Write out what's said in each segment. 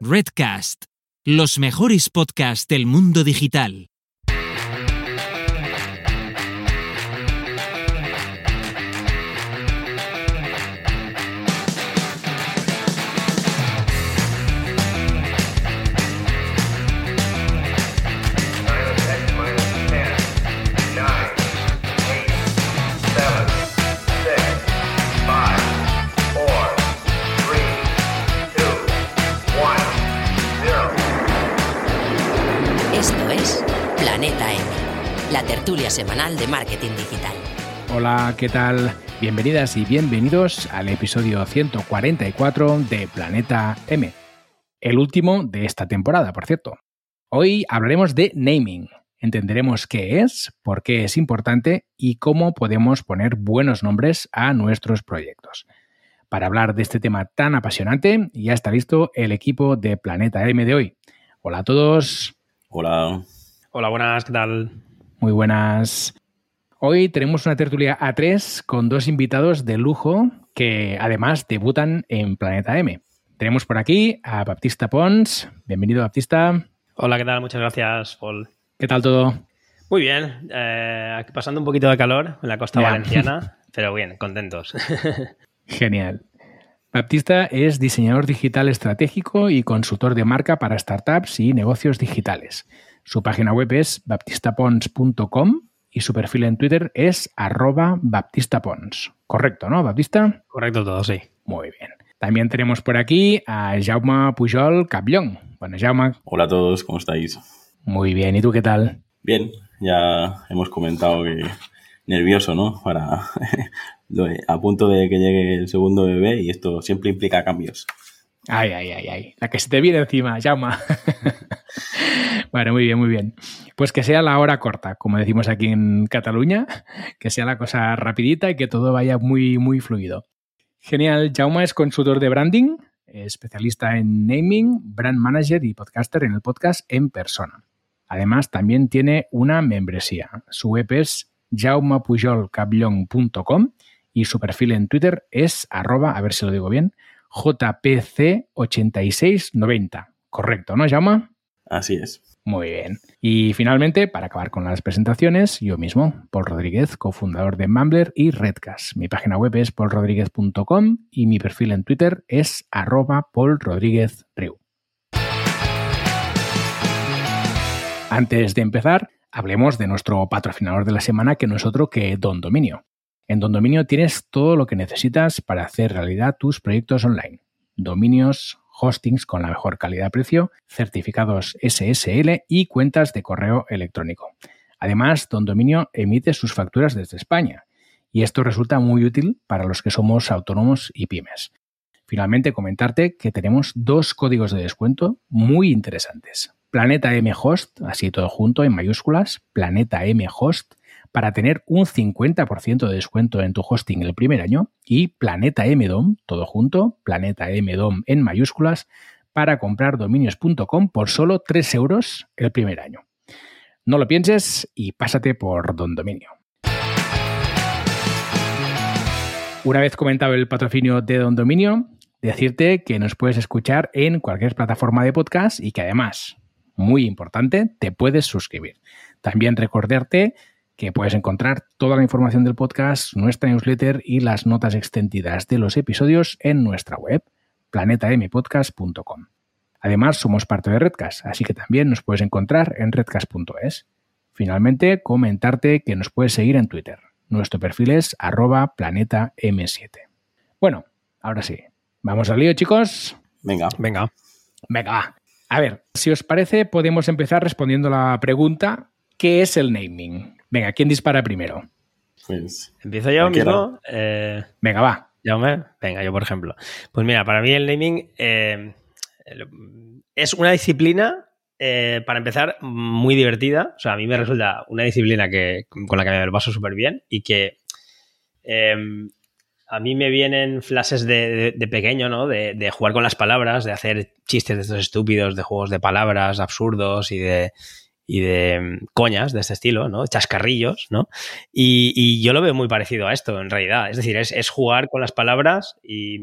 Redcast, los mejores podcasts del mundo digital. Tertulia semanal de marketing digital. Hola, ¿qué tal? Bienvenidas y bienvenidos al episodio 144 de Planeta M, el último de esta temporada, por cierto. Hoy hablaremos de naming. Entenderemos qué es, por qué es importante y cómo podemos poner buenos nombres a nuestros proyectos. Para hablar de este tema tan apasionante, ya está listo el equipo de Planeta M de hoy. Hola a todos. Hola. Hola, buenas, ¿qué tal? Muy buenas. Hoy tenemos una tertulia A3 con dos invitados de lujo que además debutan en Planeta M. Tenemos por aquí a Baptista Pons. Bienvenido, Baptista. Hola, ¿qué tal? Muchas gracias, Paul. ¿Qué tal todo? Muy bien, eh, pasando un poquito de calor en la costa Ya. valenciana, pero bien, contentos. Genial. Baptista es diseñador digital estratégico y consultor de marca para startups y negocios digitales. Su página web es baptistapons.com y su perfil en Twitter es arroba baptistapons. Correcto, ¿no, Baptista? Correcto todo, sí. Muy bien. También tenemos por aquí a Jaume Pujol Cablón. Bueno, Jaume, Hola a todos, ¿cómo estáis? muy bien. ¿Y tú qué tal? Bien, ya hemos comentado que nervioso, ¿no? Para a punto de que llegue el segundo bebé y esto siempre implica cambios. Ay, ay, ay, ay. La que se te viene encima, llama. bueno, muy bien, muy bien. Pues que sea la hora corta, como decimos aquí en Cataluña, que sea la cosa rapidita y que todo vaya muy, muy fluido. Genial. Jaume es consultor de branding, especialista en naming, brand manager y podcaster en el podcast En Persona. Además, también tiene una membresía. Su web es jaumapujolcablon.com y su perfil en Twitter es arroba, a ver si lo digo bien, JPC8690. Correcto, ¿no, Jaume? Así es. Muy bien. Y finalmente, para acabar con las presentaciones, yo mismo, Paul Rodríguez, cofundador de Mumbler y Redcast. Mi página web es paulrodríguez.com y mi perfil en Twitter es arroba paulrodríguezriu. Antes de empezar, hablemos de nuestro patrocinador de la semana, que no es otro que Don Dominio. En Don Dominio tienes todo lo que necesitas para hacer realidad tus proyectos online. Dominios, hostings con la mejor calidad-precio, certificados SSL y cuentas de correo electrónico. Además, Don Dominio emite sus facturas desde España y esto resulta muy útil para los que somos autónomos y pymes. Finalmente, comentarte que tenemos dos códigos de descuento muy interesantes. Planeta M Host, así todo junto en mayúsculas, Planeta M Host, para tener un 50% de descuento en tu hosting el primer año y Planeta M DOM, todo junto, Planeta M DOM en mayúsculas, para comprar dominios.com por solo 3 euros el primer año. No lo pienses y pásate por Don Dominio. Una vez comentado el patrocinio de Don Dominio, decirte que nos puedes escuchar en cualquier plataforma de podcast y que además, muy importante, te puedes suscribir. También recordarte que puedes encontrar toda la información del podcast, nuestra newsletter y las notas extendidas de los episodios en nuestra web, planetampodcast.com. Además, somos parte de Redcast, así que también nos puedes encontrar en redcast.es. Finalmente, comentarte que nos puedes seguir en Twitter. Nuestro perfil es arroba planeta M7. Bueno, ahora sí. ¿Vamos al lío, chicos? Venga, Venga. Venga, va. A ver, si os parece, podemos empezar respondiendo la pregunta, ¿qué es el naming? Venga, ¿quién dispara primero? pues ¿Empiezo yo mismo? Eh, Venga, va. Jaume. Venga, yo por ejemplo. Pues mira, para mí el naming eh, es una disciplina, eh, para empezar, muy divertida. O sea, a mí me resulta una disciplina que, con la que me lo paso súper bien y que eh, a mí me vienen flashes de, de- de pequeño, ¿no? De, de jugar con las palabras, de hacer chistes de estos estúpidos, de juegos de palabras absurdos y de, y de mm, coñas de este estilo, ¿no? Chascarrillos, ¿no? Y, y yo lo veo muy parecido a esto, en realidad. Es decir, es, es jugar con las palabras, y,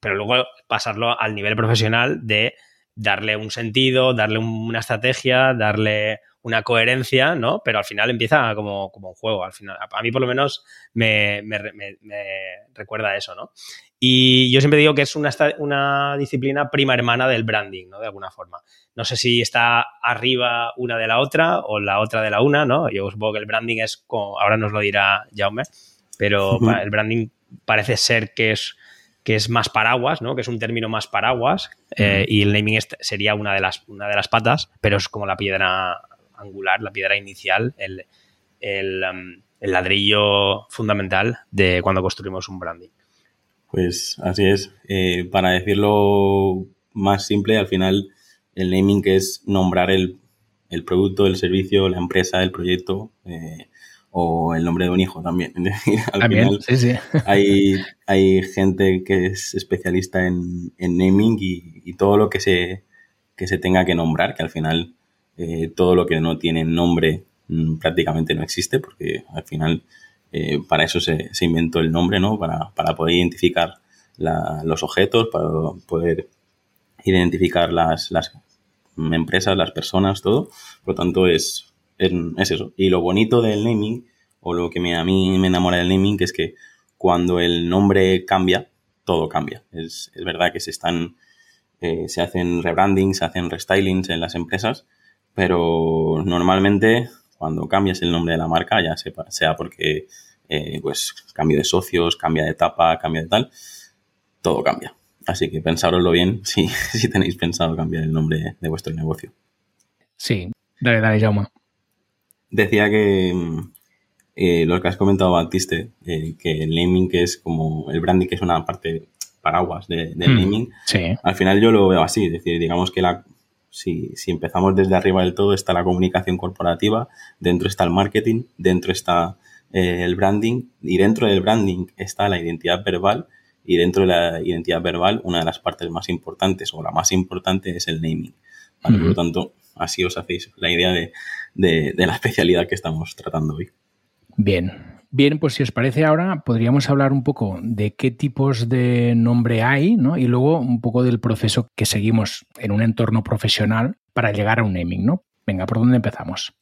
pero luego pasarlo al nivel profesional de darle un sentido, darle una estrategia, darle una coherencia, ¿no? Pero al final empieza como, como un juego. Al final, a mí por lo menos me, me, recuerda eso, ¿no? Y yo siempre digo que es una, una, disciplina prima hermana del branding, ¿no? De alguna forma. No sé si está arriba una de la otra o la otra de la una, ¿no? Yo supongo que el branding es como, ahora nos lo dirá Jaume, pero el branding parece ser que es que es más paraguas, ¿no? Que es un término más paraguas eh, y el naming sería una de las una de las patas, pero es como la piedra angular, la piedra inicial, el, um, el, ladrillo fundamental de cuando construimos un branding. Pues así es. Eh, para decirlo más simple, al final el naming es nombrar el, producto, el servicio, la empresa, el proyecto eh, o el nombre de un hijo también. al final Hay, hay gente que es especialista en, naming y, y, todo lo que se, que se tenga que nombrar, que al final eh, todo lo que no tiene nombre mm, prácticamente no existe, porque al final eh, para eso se, inventó el nombre, ¿no? Para, poder identificar los objetos, para poder identificar las, empresas, las personas, todo. Por lo tanto, es, es, eso. Y lo bonito del naming, o lo que a mí me enamora del naming, es que cuando el nombre cambia, todo cambia. Es, verdad que se están, eh, se hacen rebranding, se hacen restylings en las empresas, pero normalmente cuando cambias el nombre de la marca, ya sea porque eh, pues cambio de socios, cambia de etapa, cambia de tal, todo cambia. Así que pensároslo bien si, si tenéis pensado cambiar el nombre de vuestro negocio. Sí, dale, dale, Jaume. Decía que eh, lo que has comentado, Batiste, eh, que el naming que es como el branding que es una parte paraguas del hmm, naming, al final yo lo veo así, es decir, digamos que la, si, empezamos desde arriba del todo, está la comunicación corporativa, dentro está el marketing, dentro está eh, el branding y dentro del branding está la identidad verbal y dentro de la identidad verbal una de las partes más importantes o la más importante es el naming. Por lo tanto, así os hacéis la idea de, de la especialidad que estamos tratando hoy. Bien, Bien, pues si os parece ahora podríamos hablar un poco de qué tipos de nombre hay, ¿no? Y luego un poco del proceso que seguimos en un entorno profesional para llegar a un naming, ¿no? Venga, ¿por dónde empezamos?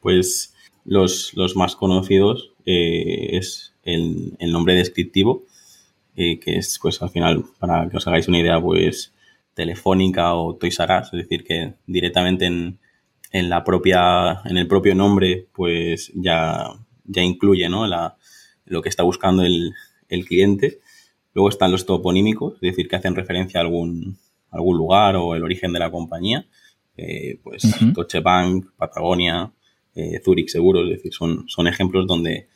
Pues los, más conocidos eh, es el, nombre descriptivo, eh, que es, pues al final, para que os hagáis una idea, pues Telefónica o Toys R Us, es decir, que directamente en, en la propia, en el propio nombre, pues ya ya incluye ¿no? la, lo que está buscando el, el, cliente. Luego están los toponímicos, es decir, que hacen referencia a algún, algún lugar o el origen de la compañía. Eh, pues Deutsche Bank, Patagonia, eh, Zurich Seguros, es decir, son, son ejemplos donde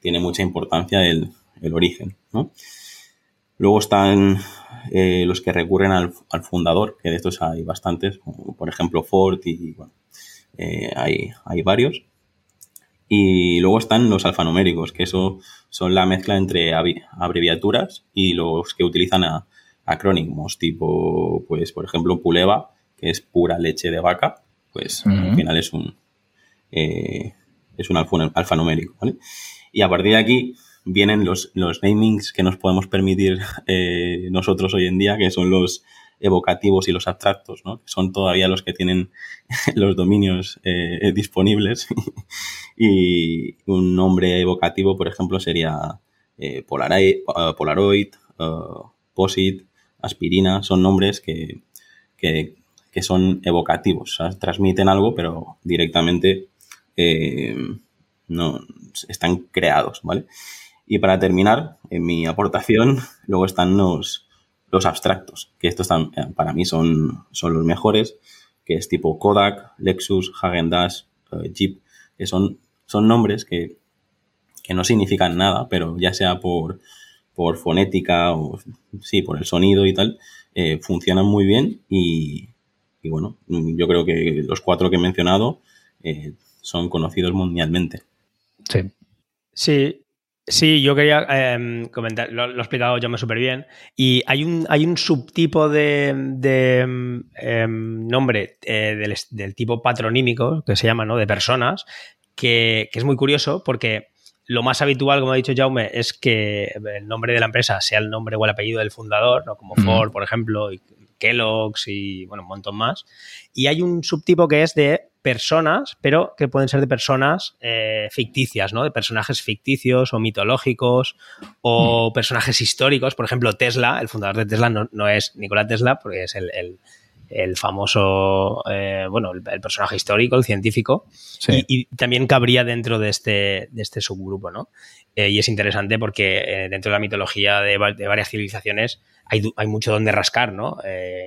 tiene mucha importancia el, el origen. ¿no? Luego están eh, los que recurren al, al, fundador, que de estos hay bastantes, por ejemplo Ford y bueno, eh, hay, hay varios. Y luego están los alfanuméricos, que eso son la mezcla entre abreviaturas y los que utilizan a, acrónimos, tipo, pues, por ejemplo, Puleva, que es pura leche de vaca, pues al final es un, eh, es un alfanumérico, ¿vale? Y a partir de aquí vienen los, los namings que nos podemos permitir eh, nosotros hoy en día, que son los, evocativos y los abstractos, ¿no? que son todavía los que tienen los dominios eh, disponibles. y un nombre evocativo, por ejemplo, sería Polaroid, Polaroid POSIT, aspirina, son nombres que, que, son evocativos, transmiten algo, pero directamente eh, no están creados, ¿vale? Y para terminar, en mi aportación, luego están los, los abstractos, que estos están, eh, para mí son, son los mejores, que es tipo Kodak, Lexus, Häagen-Dazs, eh, Jeep, que son, son nombres que, no significan nada, pero ya sea por, por fonética o sí, por el sonido y tal, eh, funcionan muy bien y, bueno, yo creo que los cuatro que he mencionado son conocidos mundialmente. Sí. Sí, Sí, yo quería em, comentar, lo, he explicado yo me súper bien. Y hay un, hay un subtipo de, em, nombre eh, del, tipo patronímico, que se llama, ¿no? De personas, que, es muy curioso porque lo más habitual, como ha dicho Jaume, es que el nombre de la empresa sea el nombre o el apellido del fundador, ¿no? Como Ford, por ejemplo, y Kellogg's y bueno, un montón más. Y hay un subtipo que es de personas, pero que pueden ser de personas eh, ficticias, ¿no? De personajes ficticios o mitológicos o personajes históricos. Por ejemplo, Tesla, el fundador de Tesla no, es Nikola Tesla, porque es el, famoso, eh, bueno, el, personaje histórico, el científico, y, también cabría dentro de este, de este subgrupo, ¿no? Eh, y es interesante porque dentro de la mitología de, varias civilizaciones hay, hay, mucho donde rascar, ¿no?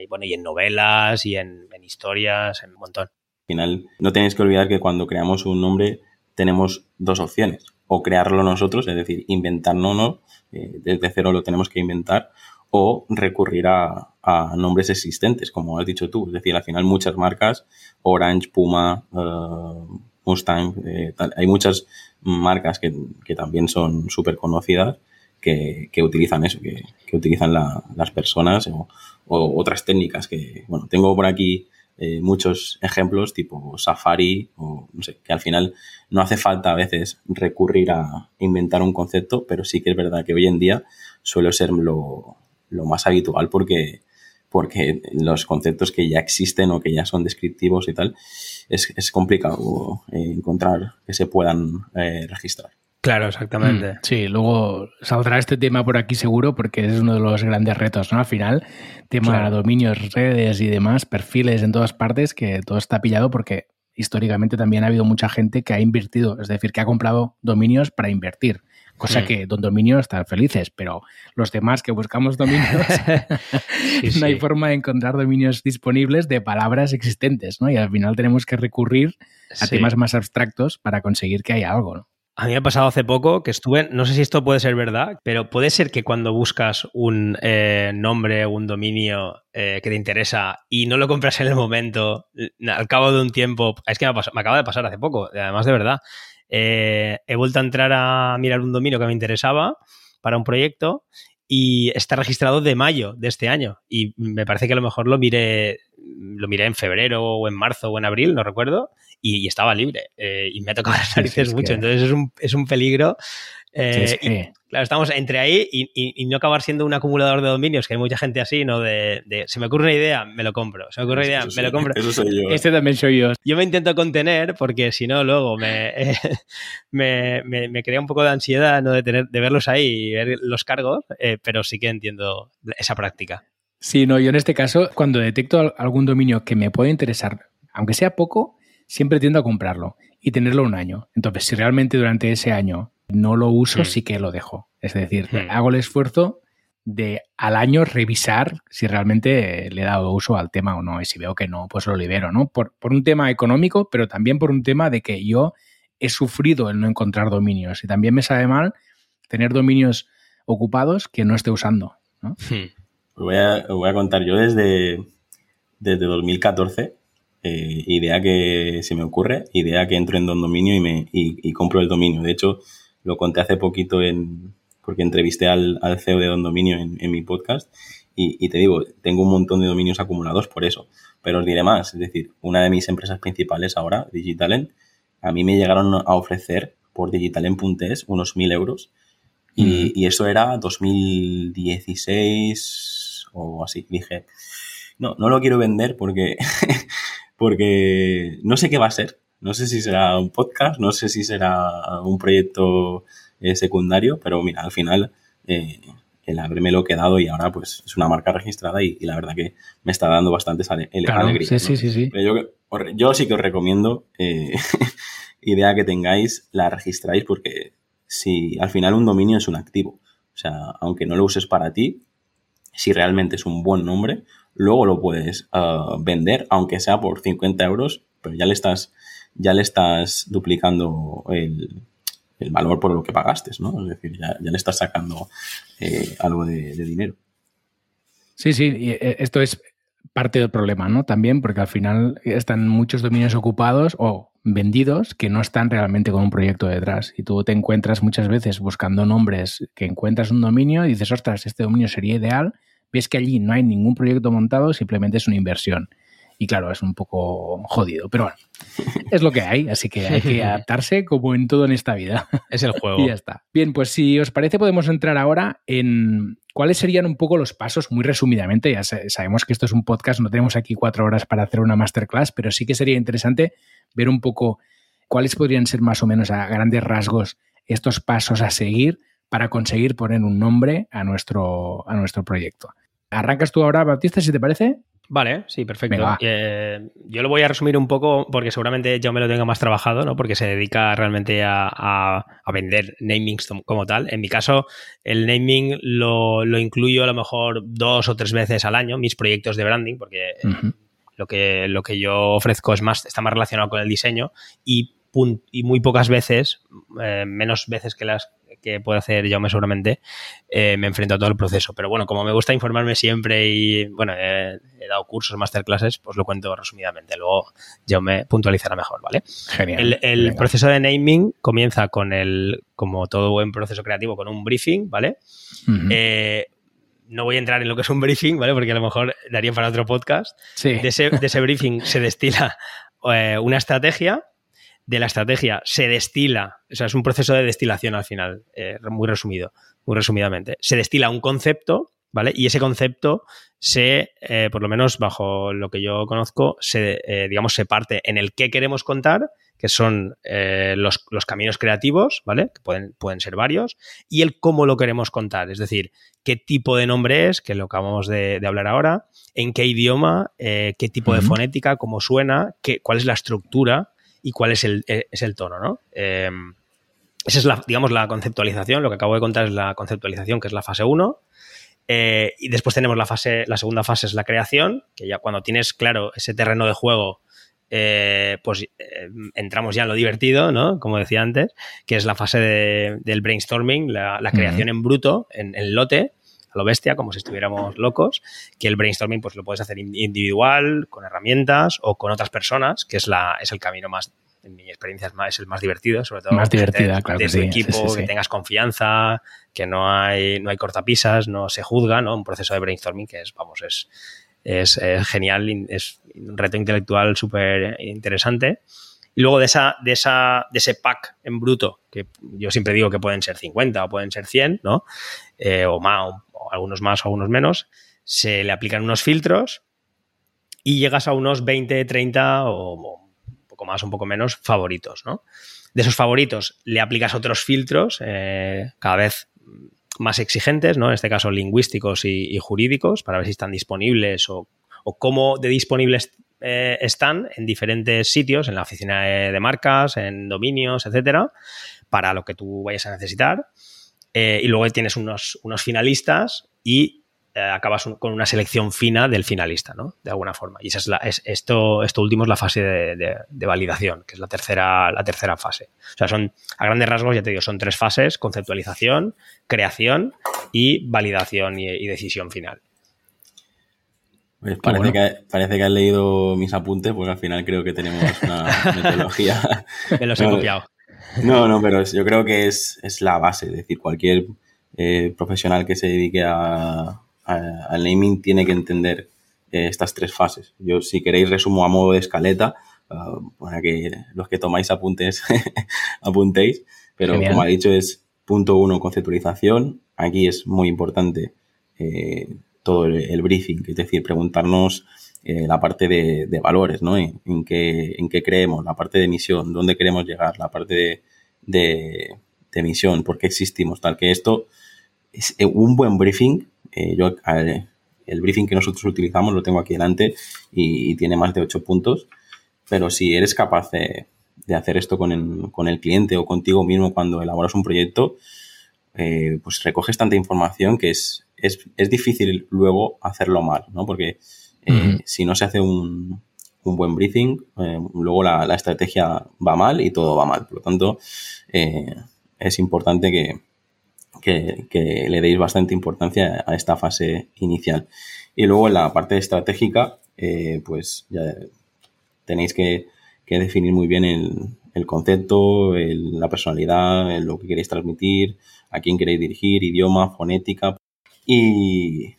y bueno, y en novelas y en, en historias, en un montón final, no tenéis que olvidar que cuando creamos un nombre tenemos dos opciones. O crearlo nosotros, es decir, inventarnos, eh, desde cero lo tenemos que inventar, o recurrir a, nombres existentes, como has dicho tú. Es decir, al final muchas marcas, Orange, Puma, eh, Mustang, eh, hay muchas marcas que, también son súper conocidas que, utilizan eso, que, utilizan las personas o, o, otras técnicas que, bueno, tengo por aquí eh, muchos ejemplos tipo Safari o no sé, que al final no hace falta a veces recurrir a inventar un concepto, pero sí que es verdad que hoy en día suele ser lo, más habitual porque, porque los conceptos que ya existen o que ya son descriptivos y tal, es, complicado eh, encontrar que se puedan eh, registrar. Claro, exactamente. Mm, sí, luego saldrá este tema por aquí seguro porque es uno de los grandes retos, ¿no? Al final, tema de dominios, redes y demás, perfiles en todas partes, que todo está pillado porque históricamente también ha habido mucha gente que ha invertido, es decir, que ha comprado dominios para invertir. Cosa mm. que Don Dominio están felices, pero los demás que buscamos dominios, no hay forma de encontrar dominios disponibles de palabras existentes, ¿no? Y al final tenemos que recurrir a temas más abstractos para conseguir que haya algo, ¿no? A mí me ha pasado hace poco que estuve, no sé si esto puede ser verdad, pero puede ser que cuando buscas un eh, nombre o un dominio eh, que te interesa y no lo compras en el momento, al cabo de un tiempo, es que me, acaba de pasar hace poco, además de verdad, eh, he vuelto a entrar a mirar un dominio que me interesaba para un proyecto y está registrado de mayo de este año y me parece que a lo mejor lo miré lo miré en febrero o en marzo o en abril, no recuerdo, y, estaba libre. Eh, y me ha tocado las narices mucho. Entonces es un, es un peligro. Eh, claro, estamos entre ahí y, no acabar siendo un acumulador de dominios, que hay mucha gente así, ¿no? De, de se me ocurre una idea, me lo compro. Se me ocurre una idea, me lo compro. Eso soy yo. Este también soy yo. Yo me intento contener porque si no, luego me, me, me, crea un poco de ansiedad, ¿no? De, tener, de verlos ahí y ver los cargos, eh, pero sí que entiendo esa práctica. Sí, no, yo en este caso, cuando detecto algún dominio que me puede interesar, aunque sea poco, siempre tiendo a comprarlo y tenerlo un año. Entonces, si realmente durante ese año no lo uso, hmm. sí que lo dejo. Es decir, hmm. hago el esfuerzo de al año revisar si realmente le he dado uso al tema o no. Y si veo que no, pues lo libero, ¿no? Por, por un tema económico, pero también por un tema de que yo he sufrido el no encontrar dominios. Y también me sabe mal tener dominios ocupados que no esté usando. ¿no? Hmm. Voy a, voy a contar yo desde, desde 2014, eh, idea que se me ocurre, idea que entro en Don Dominio y, me, y, compro el dominio. De hecho, lo conté hace poquito en, porque entrevisté al, al CEO de Don Dominio en, en mi podcast y, y, te digo, tengo un montón de dominios acumulados por eso. Pero os diré más, es decir, una de mis empresas principales ahora, Digitalen, a mí me llegaron a ofrecer por digitalen.es unos mil euros y, y, eso era 2016 o así. Dije, no, no lo quiero vender porque, porque no sé qué va a ser. No sé si será un podcast, no sé si será un proyecto eh, secundario, pero mira, al final eh, el haberme lo quedado y ahora pues es una marca registrada y, la verdad que me está dando bastante alegría. Sí, sí, sí, sí. Yo, yo, sí que os recomiendo, eh, idea que tengáis, la registráis porque si al final un dominio es un activo. O sea, aunque no lo uses para ti, si realmente es un buen nombre, luego lo puedes uh, vender, aunque sea por 50 euros, pero ya le estás, ya le estás duplicando el, valor por lo que pagaste, ¿no? Es decir, ya, le estás sacando eh, algo de, dinero. Sí, sí, eh, esto es parte del problema, ¿no? También porque al final están muchos dominios ocupados o vendidos que no están realmente con un proyecto detrás. Y tú te encuentras muchas veces buscando nombres que encuentras un dominio y dices, ostras, este dominio sería ideal, ves que allí no hay ningún proyecto montado, simplemente es una inversión. Y claro, es un poco jodido, pero bueno, es lo que hay, así que hay que adaptarse como en todo en esta vida. Es el juego. y ya está. Bien, pues si os parece podemos entrar ahora en cuáles serían un poco los pasos, muy resumidamente. Ya sabemos que esto es un podcast, no tenemos aquí cuatro horas para hacer una masterclass, pero sí que sería interesante ver un poco cuáles podrían ser más o menos a grandes rasgos estos pasos a seguir para conseguir poner un nombre a nuestro, a nuestro proyecto. Arrancas tú ahora, Baptista, si te parece. Vale, sí, perfecto. Eh, yo lo voy a resumir un poco porque seguramente yo me lo tenga más trabajado, ¿no? Porque se dedica realmente a, vender namings como tal. En mi caso, el naming lo, incluyo a lo mejor dos o tres veces al año, mis proyectos de branding, porque lo, que, lo que yo ofrezco es más, está más relacionado con el diseño y, y muy pocas veces, eh, menos veces que las que puede hacer Jaume seguramente, eh, me enfrento a todo el proceso. Pero bueno, como me gusta informarme siempre y, bueno, he, dado cursos, masterclasses, pues lo cuento resumidamente. Luego Jaume puntualizará mejor, ¿vale? Genial. El, proceso de naming comienza con el, como todo buen proceso creativo, con un briefing, ¿vale? Eh, no voy a entrar en lo que es un briefing, ¿vale? Porque a lo mejor daría para otro podcast. Sí. De, ese, de ese briefing se destila eh, una estrategia de la estrategia se destila, o sea, es un proceso de destilación al final, eh, muy resumido, muy resumidamente. Se destila un concepto, ¿vale? Y ese concepto se, eh, por lo menos bajo lo que yo conozco, se, eh, digamos, se parte en el qué queremos contar, que son los, caminos creativos, ¿vale? Que pueden, pueden ser varios, y el cómo lo queremos contar, es decir, qué tipo de nombre es, que lo acabamos de, hablar ahora, en qué idioma, qué tipo de fonética, cómo suena, qué, cuál es la estructura, y cuál es el, e, es el tono, ¿no? Em, esa es la, digamos, la conceptualización. Lo que acabo de contar es la conceptualización, que es la fase 1. Eh, y después tenemos la fase, la segunda fase es la creación, que ya cuando tienes claro ese terreno de juego, eh, pues eh, entramos ya en lo divertido, ¿no? Como decía antes, que es la fase del brainstorming, la, creación en bruto, en, en, lote, a lo bestia, como si estuviéramos locos, que el brainstorming pues lo puedes hacer individual, con herramientas o con otras personas, que es, la, es el camino más, en mi experiencia es, más, es el más divertido, sobre todo más divertida, claro de tu equipo, que tengas confianza, que no hay, no hay cortapisas, no se juzga, ¿no? Un proceso de brainstorming que es, vamos, es, es, genial, es un reto intelectual súper interesante. Y luego de, esa, de, esa, de ese pack en bruto, que yo siempre digo que pueden ser 50 o pueden ser 100, ¿no? Eh, o más, algunos más algunos menos, se le aplican unos filtros y llegas a unos 20, 30 o un poco más, un poco menos favoritos, ¿no? De esos favoritos le aplicas otros filtros eh, cada vez más exigentes, ¿no? En este caso lingüísticos y, jurídicos, para ver si están disponibles o, cómo de disponibles eh, están en diferentes sitios, en la oficina de marcas, en dominios, etcétera, para lo que tú vayas a necesitar. Eh, y luego tienes unos, unos finalistas y eh, acabas con una selección fina del finalista, ¿no? De alguna forma. Y esa es, la, es esto, esto último es la fase de, validación, que es la tercera, la tercera fase. O sea, son, a grandes rasgos, ya te digo, son tres fases, conceptualización, creación y validación y, decisión final. Pues parece, que, parece que has leído mis apuntes, porque al final creo que tenemos una metodología. Me los he copiado. No, no, pero yo creo que es, la base. Es decir, cualquier eh, profesional que se dedique a, al naming tiene que entender eh, estas tres fases. Yo, si queréis, resumo a modo de escaleta uh, para que los que tomáis apuntes apuntéis. Pero como ha dicho, es punto uno, conceptualización. Aquí es muy importante eh, todo el, briefing, es decir, preguntarnos eh, la parte de, valores, ¿no? En, qué, en, qué, creemos, la parte de misión, dónde queremos llegar, la parte de, de, misión, por qué existimos, tal que esto es eh, un buen briefing. Eh, yo, el briefing que nosotros utilizamos lo tengo aquí delante y, tiene más de ocho puntos, pero si eres capaz de, hacer esto con el, con el, cliente o contigo mismo cuando elaboras un proyecto, pues recoges tanta información que es, es, es, difícil luego hacerlo mal, ¿no? Porque eh, si no se hace un, buen briefing, eh, luego la, estrategia va mal y todo va mal. Por lo tanto, eh, es importante que, le deis bastante importancia a esta fase inicial. Y luego en la parte estratégica, pues ya tenéis que, definir muy bien el, concepto, la personalidad, lo que queréis transmitir, a quién queréis dirigir, idioma, fonética. Y,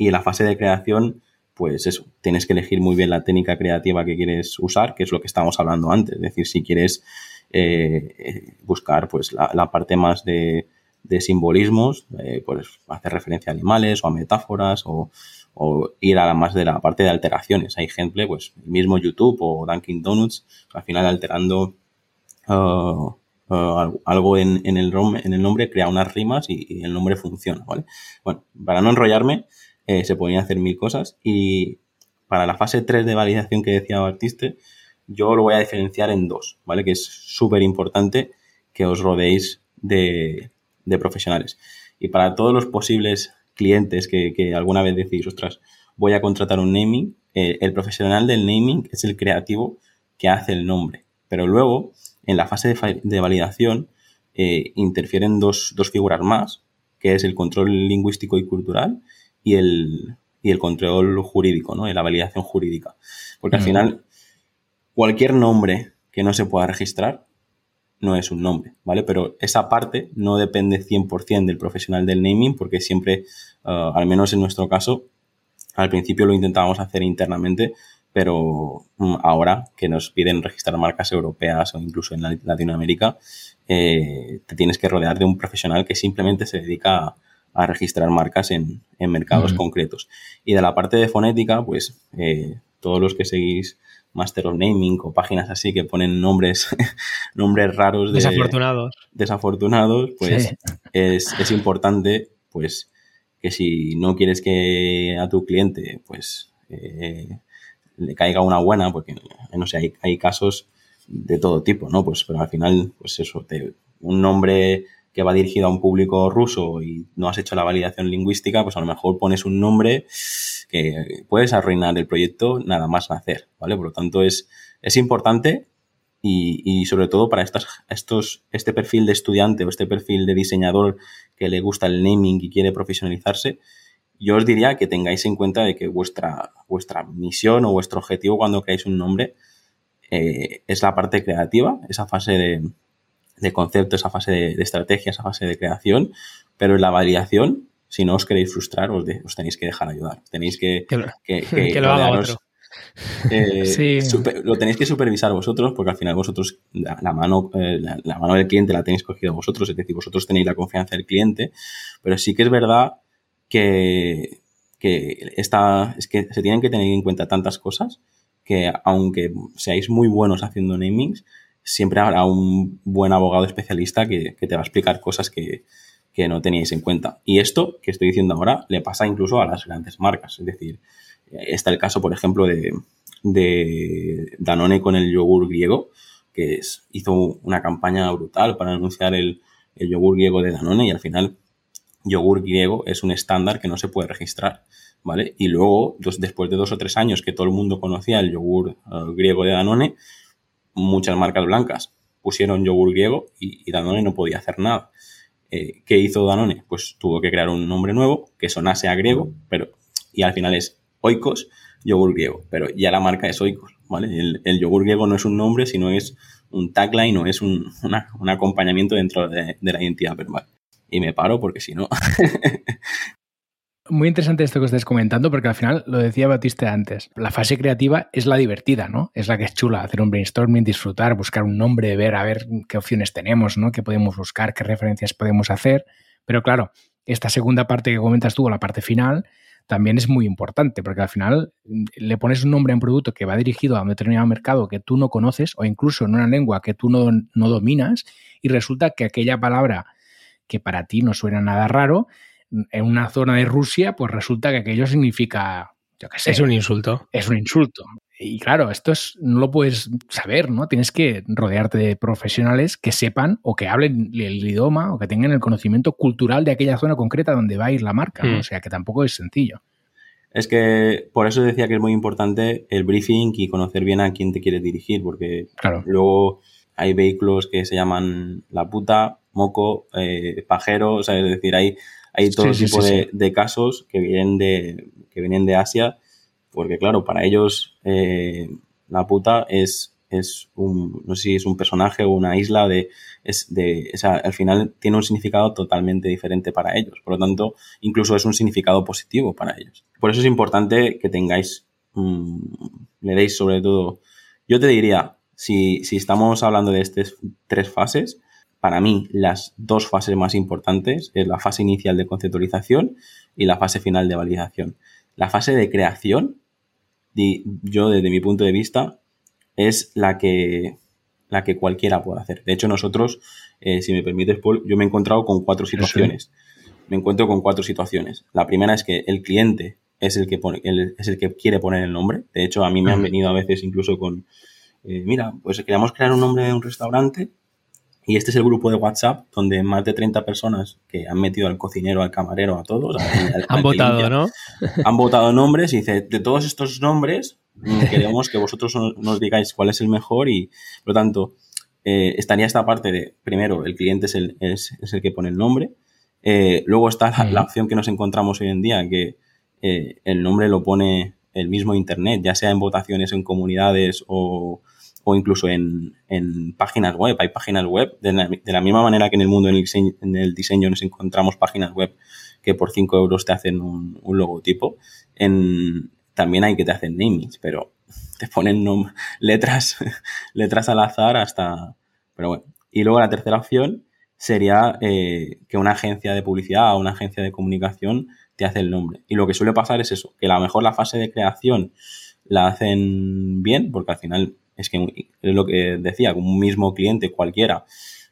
y en la fase de creación, pues eso, tienes que elegir muy bien la técnica creativa que quieres usar, que es lo que estábamos hablando antes. Es decir, si quieres eh, eh, buscar pues la, parte más de, simbolismos, eh, pues hacer referencia a animales o a metáforas o, ir a la más de la parte de alteraciones. Hay ejemplo, pues el mismo YouTube o Dunkin' Donuts, al final alterando uh, uh, algo en, el, en el nombre crea unas rimas y, el nombre funciona, ¿vale? Bueno, para no enrollarme, eh, se podían hacer mil cosas y para la fase 3 de validación que decía Bartiste, yo lo voy a diferenciar en dos, ¿vale? Que es súper importante que os rodeéis de, profesionales. Y para todos los posibles clientes que, alguna vez decís, ostras, voy a contratar un naming, eh, el profesional del naming es el creativo que hace el nombre. Pero luego, en la fase de, validación, eh, interfieren dos, dos figuras más, que es el control lingüístico y cultural y el, y el control jurídico, ¿no? Y la validación jurídica. Porque al final, cualquier nombre que no se pueda registrar no es un nombre, ¿vale? Pero esa parte no depende 100% del profesional del naming, porque siempre, uh, al menos en nuestro caso, al principio lo intentábamos hacer internamente, pero mm, ahora que nos piden registrar marcas europeas o incluso en Latinoamérica, eh, te tienes que rodear de un profesional que simplemente se dedica a a registrar marcas en, mercados concretos. Y de la parte de fonética, pues eh, todos los que seguís Master of Naming o páginas así que ponen nombres, nombres raros de desafortunados. Desafortunados, pues es, importante, pues, que si no quieres que a tu cliente, pues, eh, le caiga una buena, porque, no sé, hay, hay, casos de todo tipo, ¿no? Pues, pero al final, pues eso, te, un nombre que va dirigido a un público ruso y no has hecho la validación lingüística, pues a lo mejor pones un nombre que puedes arruinar el proyecto nada más nacer, ¿vale? Por lo tanto, es, es importante y, sobre todo para estas, estos, este perfil de estudiante o este perfil de diseñador que le gusta el naming y quiere profesionalizarse, yo os diría que tengáis en cuenta de que vuestra, vuestra misión o vuestro objetivo cuando creáis un nombre eh, es la parte creativa, esa fase de, de concepto, esa fase de, estrategia, esa fase de creación, pero en la validación, si no os queréis frustrar, os, tenéis que dejar ayudar. Tenéis que... Que, lo haga otro. Eh, lo tenéis que supervisar vosotros porque al final vosotros la, mano, eh, la, mano del cliente la tenéis cogida vosotros, es decir, vosotros tenéis la confianza del cliente, pero sí que es verdad que, que, esta, es que se tienen que tener en cuenta tantas cosas que aunque seáis muy buenos haciendo namings, siempre habrá un buen abogado especialista que, te va a explicar cosas que, no teníais en cuenta. Y esto que estoy diciendo ahora le pasa incluso a las grandes marcas. Es decir, está el caso, por ejemplo, de, Danone con el yogur griego, que hizo una campaña brutal para anunciar el, yogur griego de Danone y al final yogur griego es un estándar que no se puede registrar. ¿Vale? Y luego, después de dos o tres años que todo el mundo conocía el yogur eh, griego de Danone, muchas marcas blancas pusieron yogur griego y, Danone no podía hacer nada. Eh, ¿Qué hizo Danone? Pues tuvo que crear un nombre nuevo que sonase a griego, pero y al final es Oikos yogur griego, pero ya la marca es Oikos, ¿vale? El, yogur griego no es un nombre, sino es un tagline o es un, acompañamiento dentro de, de, la identidad verbal. Y me paro porque si no, muy interesante esto que estés comentando, porque al final lo decía Batiste antes. La fase creativa es la divertida, ¿no? Es la que es chula, hacer un brainstorming, disfrutar, buscar un nombre, ver a ver qué opciones tenemos, ¿no? Qué podemos buscar, qué referencias podemos hacer. Pero claro, esta segunda parte que comentas tú, la parte final, también es muy importante, porque al final mm, le pones un nombre a un producto que va dirigido a un determinado mercado que tú no conoces, o incluso en una lengua que tú no, no dominas, y resulta que aquella palabra que para ti no suena nada raro, en una zona de Rusia, pues resulta que aquello significa, yo qué sé. Es un insulto. Es un insulto. Y claro, esto es, no lo puedes saber, ¿no? Tienes que rodearte de profesionales que sepan o que hablen el idioma o que tengan el conocimiento cultural de aquella zona concreta donde va a ir la marca. O hmm. sea que tampoco es sencillo. Es que por eso decía que es muy importante el briefing y conocer bien a quién te quieres dirigir, porque luego hay vehículos que se llaman la puta, moco, eh, pajero, o sea, es decir, hay hay todo tipo de, casos que vienen de, que vienen de Asia, porque claro, para ellos eh, la puta es es un, no sé si es un personaje o una isla de, es de, al final tiene un significado totalmente diferente para ellos. Por lo tanto, incluso es un significado positivo para ellos. Por eso es importante que tengáis, mm, le deis sobre todo, yo te diría, si, si estamos hablando de estas tres fases, para mí las dos fases más importantes es la fase inicial de conceptualización y la fase final de validación. La fase de creación, yo desde mi punto de vista, es la que, la que cualquiera puede hacer. De hecho, nosotros, eh, si me permites, Paul, yo me he encontrado con cuatro situaciones. Me encuentro con cuatro situaciones. La primera es que el cliente es el que pone, es el que quiere poner el nombre. De hecho, a mí me han venido a veces incluso con, eh, mira, pues queríamos crear un nombre de un restaurante y este es el grupo de WhatsApp donde más de 30 personas que han metido al cocinero, al camarero, a todos. han votado, ¿no? Han votado nombres y dice, de todos estos nombres, mm, queremos que vosotros nos digáis cuál es el mejor y, por lo tanto, eh, estaría esta parte de, primero, el cliente es el, es, el que pone el nombre. Eh, luego está la, opción que nos encontramos hoy en día, que eh, el nombre lo pone el mismo Internet, ya sea en votaciones en comunidades o, o incluso en, en, páginas web. Hay páginas web, de la, misma manera que en el mundo en el, diseño, nos encontramos páginas web que por 5 euros te hacen un, un logotipo. En, también hay que te hacen namings, pero te ponen letras, letras al azar hasta... Pero bueno. Y luego la tercera opción sería eh, que una agencia de publicidad o una agencia de comunicación te hace el nombre. Y lo que suele pasar es eso, que a lo mejor la fase de creación la hacen bien, porque al final es que es lo que decía, un mismo cliente cualquiera,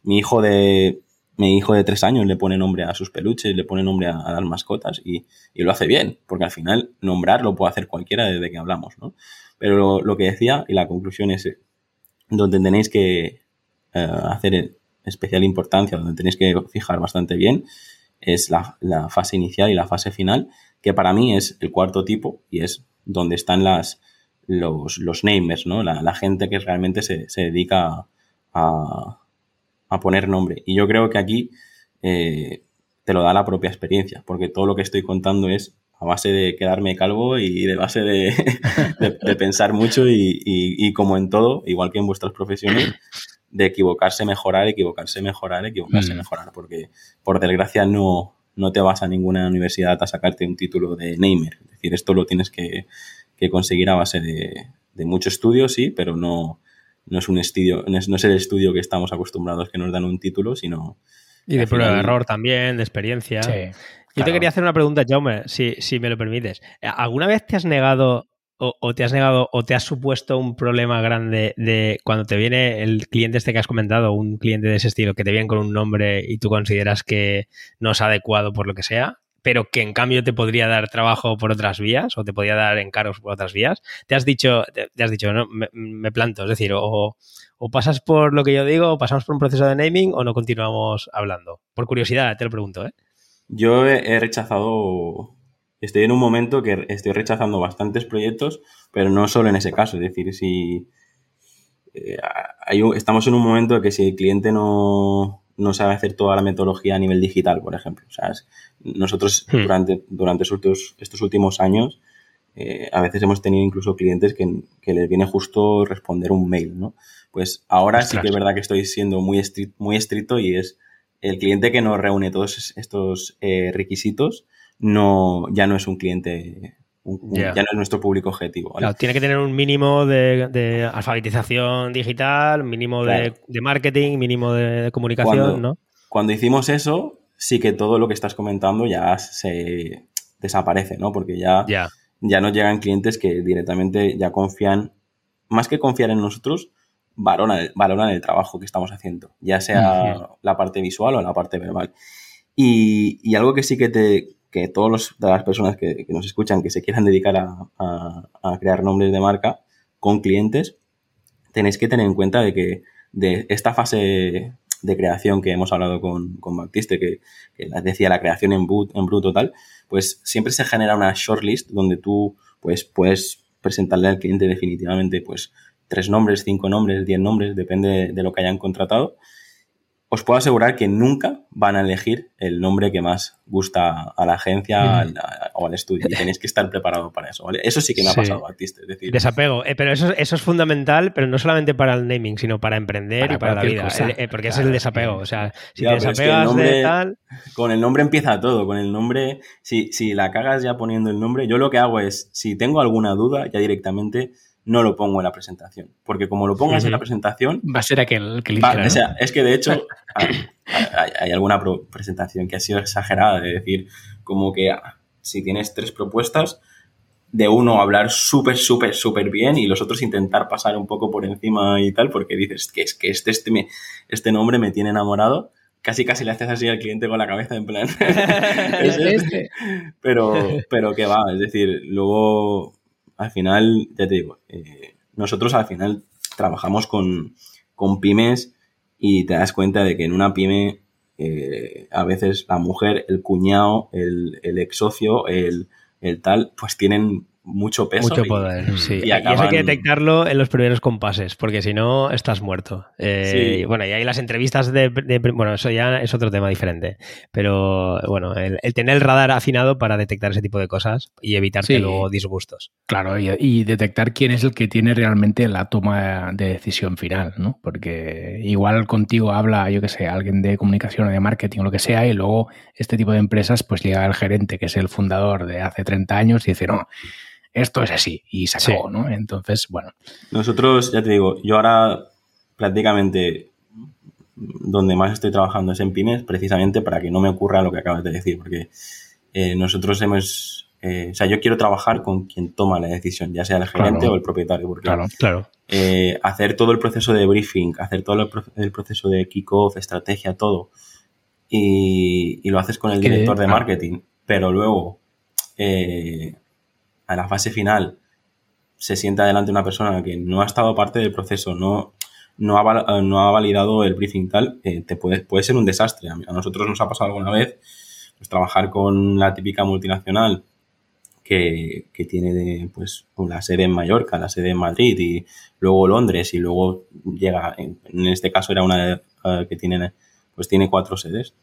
mi hijo de mi hijo de tres años le pone nombre a sus peluches, le pone nombre a, las mascotas y, lo hace bien, porque al final nombrar lo puede hacer cualquiera desde que hablamos, ¿no? Pero lo, que decía y la conclusión es donde tenéis que eh, hacer especial importancia, donde tenéis que fijar bastante bien, es la, la, fase inicial y la fase final, que para mí es el cuarto tipo y es donde están las, los, los namers, ¿no? La, gente que realmente se, dedica a, a, poner nombre. Y yo creo que aquí eh, te lo da la propia experiencia, porque todo lo que estoy contando es a base de quedarme calvo y de base de, de, pensar mucho y, y, como en todo, igual que en vuestras profesiones, de equivocarse, mejorar, equivocarse, mejorar, equivocarse, mm. mejorar, porque por desgracia no, no te vas a ninguna universidad a sacarte un título de namer. Es decir, esto lo tienes que, que conseguir a base de, mucho estudio, sí, pero no, no es un estudio, no es, el estudio que estamos acostumbrados que nos dan un título, sino... Y de prueba de error también, de experiencia. Yo te quería hacer una pregunta, Jaume, si, si me lo permites. ¿Alguna vez te has negado o, te has negado o te has supuesto un problema grande de cuando te viene el cliente este que has comentado, un cliente de ese estilo, que te viene con un nombre y tú consideras que no es adecuado por lo que sea? Pero que en cambio te podría dar trabajo por otras vías o te podría dar encargos por otras vías. Te has dicho, te, has dicho, no, me, planto, es decir, o, pasas por lo que yo digo, o pasamos por un proceso de naming o no continuamos hablando. Por curiosidad, te lo pregunto, ¿eh? Yo he, rechazado, estoy en un momento que estoy rechazando bastantes proyectos, pero no solo en ese caso, es decir, si eh, estamos en un momento que si el cliente no, no sabe hacer toda la metodología a nivel digital, por ejemplo. O sea, nosotros hmm. durante, durante estos, estos últimos años eh, a veces hemos tenido incluso clientes que, que, les viene justo responder un mail, ¿no? Pues ahora sí que es verdad que estoy siendo muy, estricto, muy estricto y es el cliente que no reúne todos estos eh, requisitos no, ya no es un cliente ya no es nuestro público objetivo. tiene que tener un mínimo de, alfabetización digital, mínimo de, marketing, mínimo de comunicación, cuando, ¿no? Cuando hicimos eso, sí que todo lo que estás comentando ya se desaparece, ¿no? Porque ya, ya. ya nos llegan clientes que directamente ya confían, más que confiar en nosotros, valoran, valoran el trabajo que estamos haciendo, ya sea la parte visual o la parte verbal. Y, y algo que sí que te, que todas las personas que, nos escuchan que se quieran dedicar a, crear nombres de marca con clientes, tenéis que tener en cuenta de que de esta fase de creación que hemos hablado con, con Baptiste, que, decía la creación en, en bruto tal, pues siempre se genera una shortlist donde tú pues puedes presentarle al cliente definitivamente pues tres nombres, cinco nombres, diez nombres, depende de lo que hayan contratado os puedo asegurar que nunca van a elegir el nombre que más gusta a la agencia o al estudio. Y tenéis que estar preparado para eso, ¿vale? Eso sí que me ha pasado a Es decir, Desapego. Eh, pero eso, eso es fundamental, pero no solamente para el naming, sino para emprender y para la vida. Eh, porque es el desapego. O sea, si te desapegas de tal. Con el nombre empieza todo. Con el nombre, si, si la cagas ya poniendo el nombre, yo lo que hago es, si tengo alguna duda, ya directamente no lo pongo en la presentación. Porque como lo pongas en la presentación... Va a ser aquel que O sea, es que de hecho hay, alguna presentación que ha sido exagerada de decir como que ah, si tienes tres propuestas, de uno hablar súper, súper, súper bien y los otros intentar pasar un poco por encima y tal, porque dices que es que este, este, me, este nombre me tiene enamorado. Casi, casi le haces así al cliente con la cabeza en plan. es este. Pero, pero que va, es decir, luego al final, ya te digo, eh, nosotros al final trabajamos con, pymes y te das cuenta de que en una pyme eh, a veces la mujer, el cuñado, el, el ex socio, el, el tal, pues tienen mucho peso. Mucho poder, sí. Y, eso hay que detectarlo en los primeros compases, porque si no, estás muerto. Eh, bueno, y hay las entrevistas de, Bueno, eso ya es otro tema diferente. Pero bueno, el, tener el radar afinado para detectar ese tipo de cosas y evitarte luego disgustos. Claro, y, detectar quién es el que tiene realmente la toma de decisión final, ¿no? Porque igual contigo habla, yo que sé, alguien de comunicación o de marketing o lo que sea, y luego este tipo de empresas, pues llega el gerente, que es el fundador de hace 30 años, y dice, no esto es así y se acabó, ¿no? Entonces, bueno. Nosotros, ya te digo, yo ahora prácticamente donde más estoy trabajando es en Pines, precisamente para que no me ocurra lo que acabas de decir, porque eh, nosotros hemos, eh, o sea, yo quiero trabajar con quien toma la decisión, ya sea el gerente o el propietario, porque claro, claro. Eh, hacer todo el proceso de briefing, hacer todo el, proceso de kickoff, estrategia, todo, y, lo haces con el director de marketing, pero luego a la fase final se sienta delante una persona que no ha estado parte del proceso, no, no, ha, no ha validado el briefing tal, eh, te puede, puede ser un desastre. A nosotros nos ha pasado alguna vez pues, trabajar con la típica multinacional que, que tiene pues la sede en Mallorca, la sede en Madrid y luego Londres y luego llega, en, este caso era una eh, que tiene, pues tiene cuatro sedes,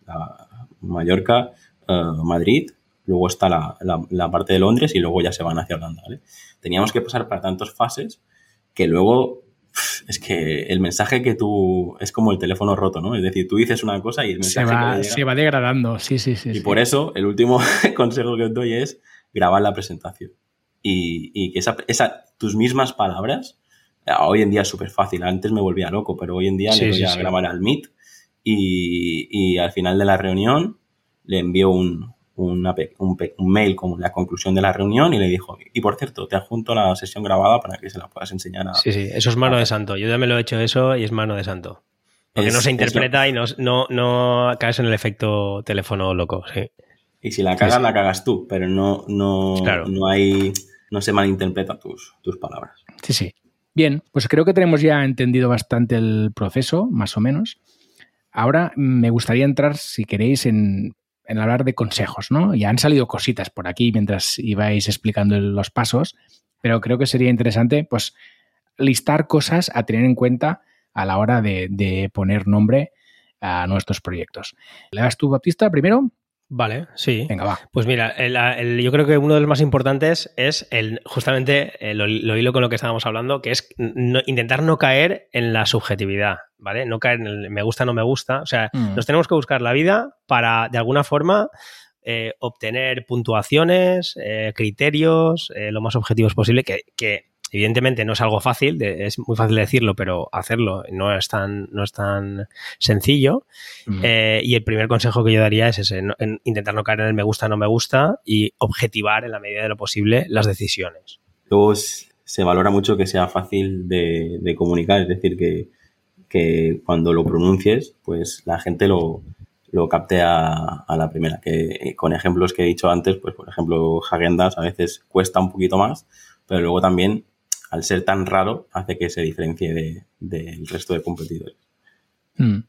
Mallorca, eh, Madrid, luego está la, la, parte de Londres y luego ya se van hacia Holanda, ¿vale? Teníamos que pasar para tantas fases que luego es que el mensaje que tú es como el teléfono roto, ¿no? Es decir, tú dices una cosa y el mensaje se va, se va degradando, sí, sí, sí. Y por eso el último consejo que os doy es grabar la presentación y, y que esa, esa, tus mismas palabras hoy en día es súper fácil. Antes me volvía loco, pero hoy en día le voy a grabar al Meet y, y al final de la reunión le envío un, un, mail con la conclusión de la reunión y le dijo, y por cierto, te adjunto la sesión grabada para que se la puedas enseñar a... Sí, sí, eso es mano de santo. Yo ya me lo he hecho eso y es mano de santo. Porque no se interpreta y no, no, no, caes en el efecto teléfono loco, sí. Y si la cagas, la cagas tú, pero no, no, no hay, no se malinterpreta tus, tus palabras. Sí, sí. Bien, pues creo que tenemos ya entendido bastante el proceso, más o menos. Ahora me gustaría entrar, si queréis, en en hablar de consejos, ¿no? Ya han salido cositas por aquí mientras ibais explicando los pasos, pero creo que sería interesante, pues, listar cosas a tener en cuenta a la hora de, poner nombre a nuestros proyectos. ¿Le das tú, Baptista, primero? Vale, sí. Venga, va. Pues mira, yo creo que uno de los más importantes es el justamente eh, lo, hilo con lo que estábamos hablando, que es intentar no caer en la subjetividad, ¿vale? No caer en el me gusta, no me gusta. O sea, mm. nos tenemos que buscar la vida para, de alguna forma, eh, obtener puntuaciones, eh, criterios, lo más objetivos posible, que, que Evidentemente no es algo fácil, es muy fácil decirlo, pero hacerlo no es tan, no es tan sencillo. Eh, y el primer consejo que yo daría es ese, intentar no caer en el me gusta, no me gusta y objetivar en la medida de lo posible las decisiones. Luego se valora mucho que sea fácil de, comunicar, es decir, que, cuando lo pronuncies, pues la gente lo, lo capte a, la primera. Que con ejemplos que he dicho antes, pues por ejemplo, Hagendas a veces cuesta un poquito más, pero luego también al ser tan raro, hace que se diferencie del resto de competidores. Hmm.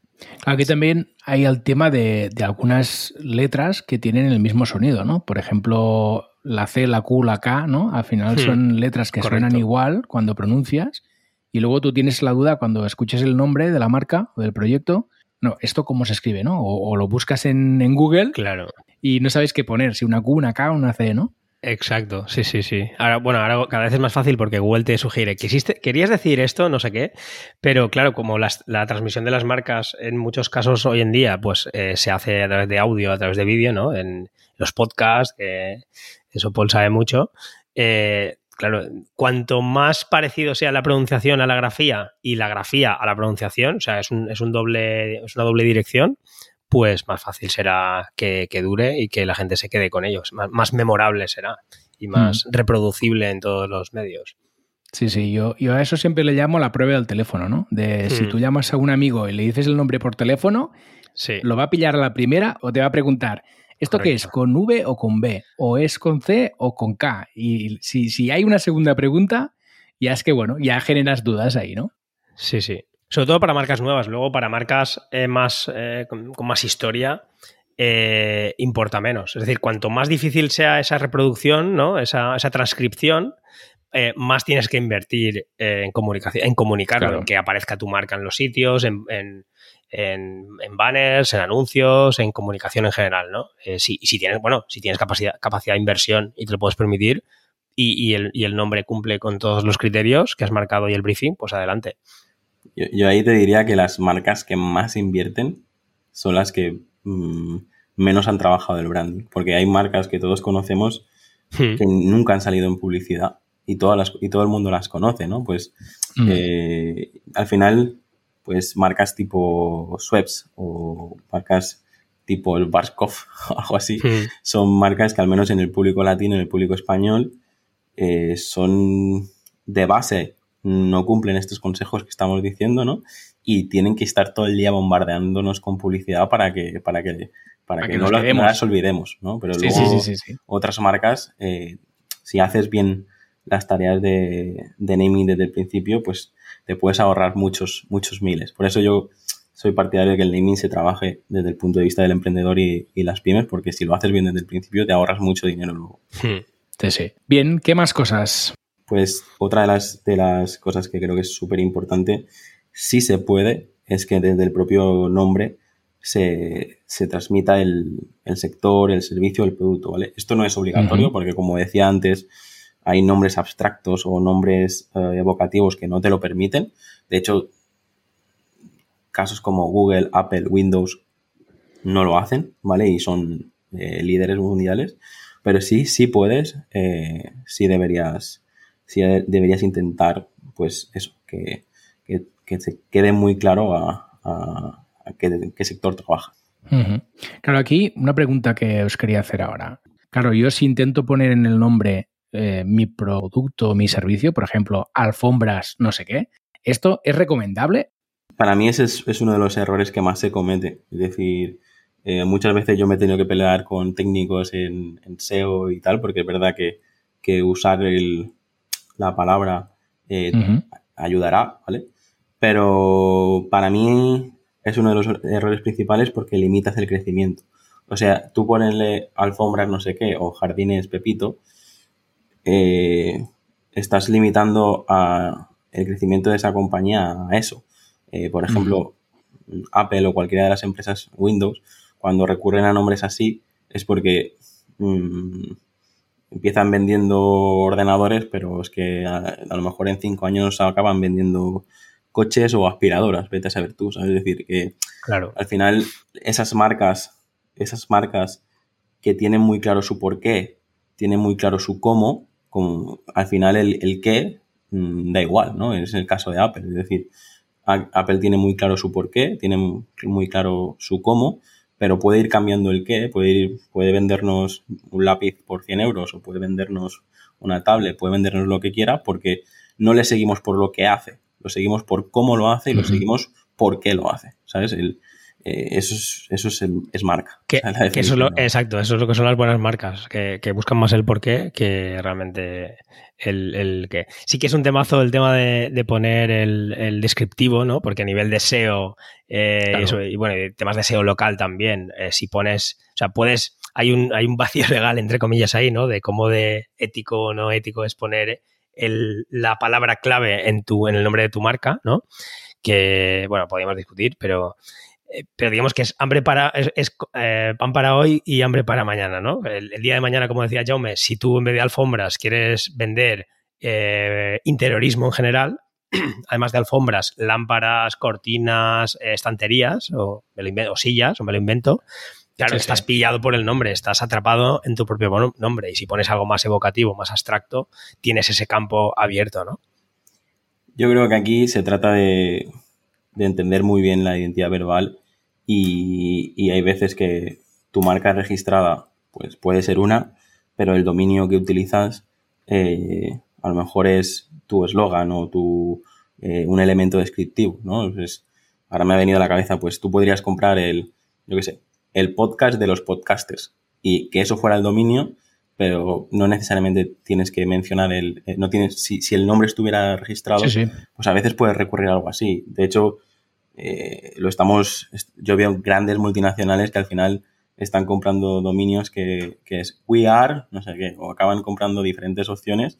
Aquí también hay el tema de, algunas letras que tienen el mismo sonido, ¿no? Por ejemplo, la C, la Q, la K, ¿no? Al final hmm. son letras que suenan igual cuando pronuncias y luego tú tienes la duda cuando escuches el nombre de la marca o del proyecto no, ¿esto cómo se escribe, no? O, lo buscas en, en, Google claro. y no sabes qué poner, si una Q, una K, una C, ¿no? Exacto, sí, sí, sí. Ahora, bueno, ahora cada vez es más fácil porque Google te sugiere, ¿quisiste, querías decir esto, no sé qué, pero claro, como la transmisión de las marcas en muchos casos hoy en día, pues eh, se hace a través de audio, a través de vídeo, ¿no? En los podcasts, eso Paul sabe mucho. Eh, claro, cuanto más parecido sea la pronunciación a la grafía y la grafía a la pronunciación, o sea, es, un, es, un doble, es una doble dirección, pues más fácil será que, dure y que la gente se quede con ellos. Más, memorable será y más mm. reproducible en todos los medios. Sí, sí, yo, yo, a eso siempre le llamo la prueba del teléfono, ¿no? De si mm. tú llamas a un amigo y le dices el nombre por teléfono, lo va a pillar a la primera o te va a preguntar, ¿esto qué es? ¿Con V o con B? ¿O es con C o con K? Y si, si hay una segunda pregunta, ya es que, bueno, ya generas dudas ahí, ¿no? Sí, sí. Sobre todo para marcas nuevas. Luego, para marcas eh, más eh, con, más historia, eh, importa menos. Es decir, cuanto más difícil sea esa reproducción, ¿no? esa, transcripción, más tienes que invertir en comunicación, en comunicarlo, en que aparezca tu marca en los sitios, en, banners, en anuncios, en comunicación en general, ¿no? si, si tienes, bueno, si tienes capacidad, capacidad de inversión y te lo puedes permitir y, el, y el nombre cumple con todos los criterios que has marcado y el briefing, pues adelante. Yo, ahí te diría que las marcas que más invierten son las que mm, menos han trabajado el branding, porque hay marcas que todos conocemos hmm. que nunca han salido en publicidad y, todas las, y todo el mundo las conoce, ¿no? Pues hmm. eh, al final, pues marcas tipo Sweps o marcas tipo el Barskov o algo así, hmm. son marcas que al menos en el público latino, en el público español, eh, son de base no cumplen estos consejos que estamos diciendo, ¿no? Y tienen que estar todo el día bombardeándonos con publicidad para que, para que, para, que, no, las olvidemos, ¿no? Pero luego otras marcas, eh, si haces bien las tareas de, naming desde el principio, pues te puedes ahorrar muchos, muchos miles. Por eso yo soy partidario de que el naming se trabaje desde el punto de vista del emprendedor y, las pymes, porque si lo haces bien desde el principio te ahorras mucho dinero luego. Hmm. Sí, sí. Bien, ¿qué más cosas? Pues otra de las, de las cosas que creo que es súper importante, si se puede, es que desde el propio nombre se, transmita el, sector, el servicio, el producto, ¿vale? Esto no es obligatorio porque, como decía antes, hay nombres abstractos o nombres eh, evocativos que no te lo permiten. De hecho, casos como Google, Apple, Windows no lo hacen, ¿vale? Y son eh, líderes mundiales. Pero sí, sí puedes, eh, sí deberías sí deberías intentar, pues eso, que, se quede muy claro a, qué, sector trabaja. Claro, aquí una pregunta que os quería hacer ahora. Claro, yo si intento poner en el nombre eh, mi producto, mi servicio, por ejemplo, alfombras, no sé qué, ¿esto es recomendable? Para mí ese es, uno de los errores que más se comete. Es decir, eh, muchas veces yo me he tenido que pelear con técnicos en, SEO y tal, porque es verdad que, que usar el, la palabra eh, ayudará, ¿vale? Pero para mí es uno de los errores principales porque limitas el crecimiento. O sea, tú ponerle alfombras no sé qué o jardines Pepito, eh, estás limitando a el crecimiento de esa compañía a eso. Eh, por ejemplo, Apple o cualquiera de las empresas Windows, cuando recurren a nombres así, es porque mm, empiezan vendiendo ordenadores, pero es que a, lo mejor en cinco años acaban vendiendo coches o aspiradoras, vete a saber tú, ¿sabes? Es decir, que claro. al final esas marcas, esas marcas que tienen muy claro su por qué, tienen muy claro su cómo, como al final el, el qué mm, da igual, ¿no? Es el caso de Apple, es decir, Apple tiene muy claro su por qué, tiene muy claro su cómo, pero puede ir cambiando el qué, puede, ir, puede vendernos un lápiz por 100 euros o puede vendernos una tablet, puede vendernos lo que quiera porque no le seguimos por lo que hace, lo seguimos por cómo lo hace y lo seguimos por qué lo hace, ¿sabes? El, eh, eso es, eso es, marca. exacto, eso es lo que son las buenas marcas, que, buscan más el por qué que realmente el, el que. Sí que es un temazo el tema de, poner el, descriptivo, ¿no? Porque a nivel de SEO eh, y bueno, temas de SEO local también, eh, si pones, o sea, puedes, hay un, hay un vacío legal, entre comillas, ahí, ¿no? De cómo de ético o no ético es poner la palabra clave en, tu, en el nombre de tu marca, ¿no? Que, bueno, podríamos discutir, pero eh, pero digamos que es hambre para es, eh, pan para hoy y hambre para mañana, ¿no? El, día de mañana, como decía Jaume, si tú en vez de alfombras quieres vender eh, interiorismo en general, además de alfombras, lámparas, cortinas, estanterías o, o, sillas, o me lo invento, Claro, estás pillado por el nombre, estás atrapado en tu propio nombre. Y si pones algo más evocativo, más abstracto, tienes ese campo abierto, ¿no? Yo creo que aquí se trata de, entender muy bien la identidad verbal y, hay veces que tu marca registrada pues puede ser una, pero el dominio que utilizas eh, a lo mejor es tu eslogan o tu, eh, un elemento descriptivo, ¿no? ahora me ha venido a la cabeza, pues tú podrías comprar el, yo qué sé, el podcast de los podcasters y que eso fuera el dominio, pero no necesariamente tienes que mencionar el, eh, no tienes, si, el nombre estuviera registrado, pues a veces puedes recurrir a algo así. De hecho, eh, lo estamos, yo veo grandes multinacionales que al final están comprando dominios que, que es we are, no sé qué, o acaban comprando diferentes opciones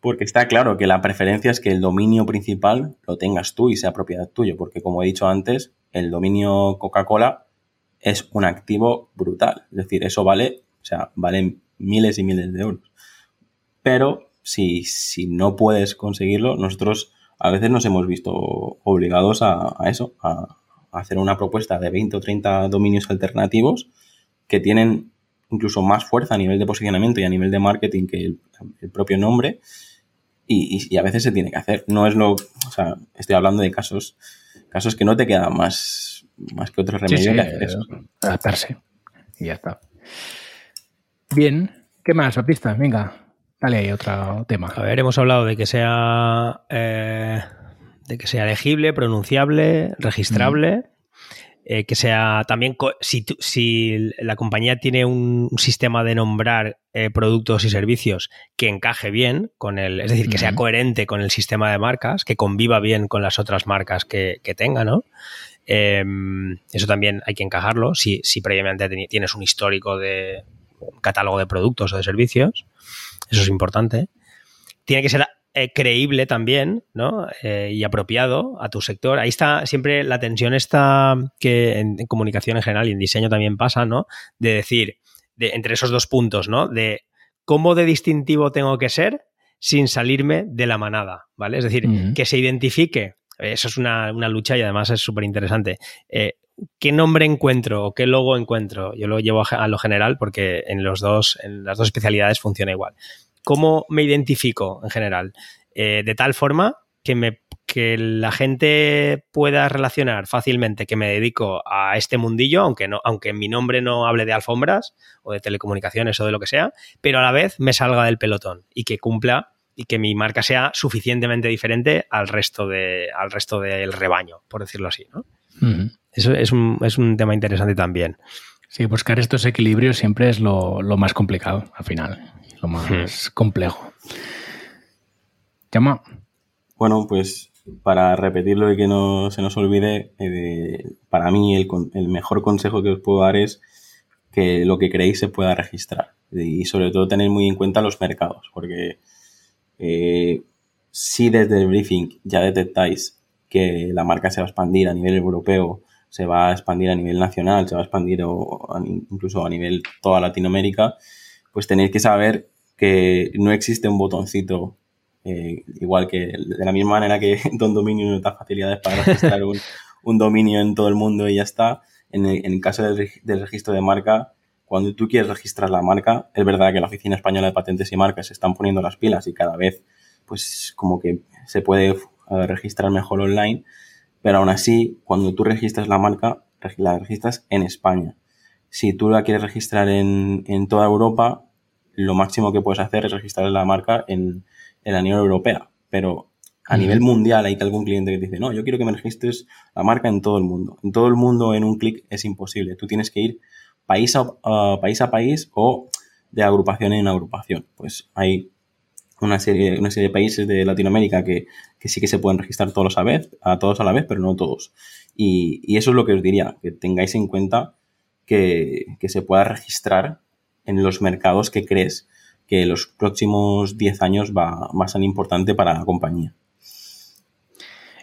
porque está claro que la preferencia es que el dominio principal lo tengas tú y sea propiedad tuya, porque como he dicho antes, el dominio Coca-Cola es un activo brutal. Es decir, eso vale, o sea, valen miles y miles de euros. Pero si, si no puedes conseguirlo, nosotros a veces nos hemos visto obligados a, eso, a, hacer una propuesta de 20 o 30 dominios alternativos que tienen incluso más fuerza a nivel de posicionamiento y a nivel de marketing que el, propio nombre. Y, y, a veces se tiene que hacer. No es lo. O sea, estoy hablando de casos, casos que no te quedan más, más que otro remedio Adaptarse. Y ya está. Bien, ¿qué más, Opista? Venga, dale ahí otro tema. A ver, hemos hablado de que sea eh, de que sea legible, pronunciable, registrable. Eh, que sea también, si, si, la compañía tiene un sistema de nombrar eh, productos y servicios que encaje bien con el, es decir, que sea coherente con el sistema de marcas, que conviva bien con las otras marcas que, que tenga, ¿no? Em, eso también hay que encajarlo. Si, si previamente tienes un histórico de catálogo de productos o de servicios, eso es importante. Tiene que ser eh, creíble también, ¿no? Eh, y apropiado a tu sector. Ahí está siempre la tensión está que en, comunicación en general y en diseño también pasa, ¿no? De decir, de, entre esos dos puntos, ¿no? De cómo de distintivo tengo que ser sin salirme de la manada, ¿vale? Es decir, que se identifique eso es una, lucha y además es súper interesante. Eh, ¿Qué nombre encuentro o qué logo encuentro? Yo lo llevo a lo general porque en, los dos, en las dos especialidades funciona igual. ¿Cómo me identifico en general? Eh, de tal forma que, me, que la gente pueda relacionar fácilmente que me dedico a este mundillo, aunque, no, aunque mi nombre no hable de alfombras o de telecomunicaciones o de lo que sea, pero a la vez me salga del pelotón y que cumpla y que mi marca sea suficientemente diferente al resto, de, al resto del rebaño, por decirlo así. ¿no? Eso es un, es un, tema interesante también. Sí, buscar estos equilibrios siempre es lo, más complicado al final, lo más complejo. Llama. Bueno, pues para repetirlo y que no se nos olvide, eh, para mí el, el, mejor consejo que os puedo dar es que lo que creéis se pueda registrar y sobre todo tener muy en cuenta los mercados, porque eh, si desde el briefing ya detectáis que la marca se va a expandir a nivel europeo, se va a expandir a nivel nacional, se va a expandir incluso a nivel toda Latinoamérica, pues tenéis que saber que no existe un botoncito eh, igual que de la misma manera que Don Dominio nos da facilidades para registrar un, dominio en todo el mundo y ya está. En el, caso del, del, registro de marca, cuando tú quieres registrar la marca, es verdad que la Oficina Española de Patentes y Marcas se están poniendo las pilas y cada vez, pues, como que se puede eh, registrar mejor online, pero aún así, cuando tú registras la marca, la registras en España. Si tú la quieres registrar en, toda Europa, lo máximo que puedes hacer es registrar la marca en, la Unión Europea. Pero a nivel mundial hay algún cliente que te dice, no, yo quiero que me registres la marca en todo el mundo. En todo el mundo en un clic es imposible. Tú tienes que ir país a, país a país o de agrupación en agrupación. Pues hay una serie, una serie de países de Latinoamérica que, sí que se pueden registrar todos a, vez, a todos a la vez, pero no todos. Y, eso es lo que os diría, que tengáis en cuenta que, se pueda registrar en los mercados que crees que los próximos 10 años va, va a ser importante para la compañía.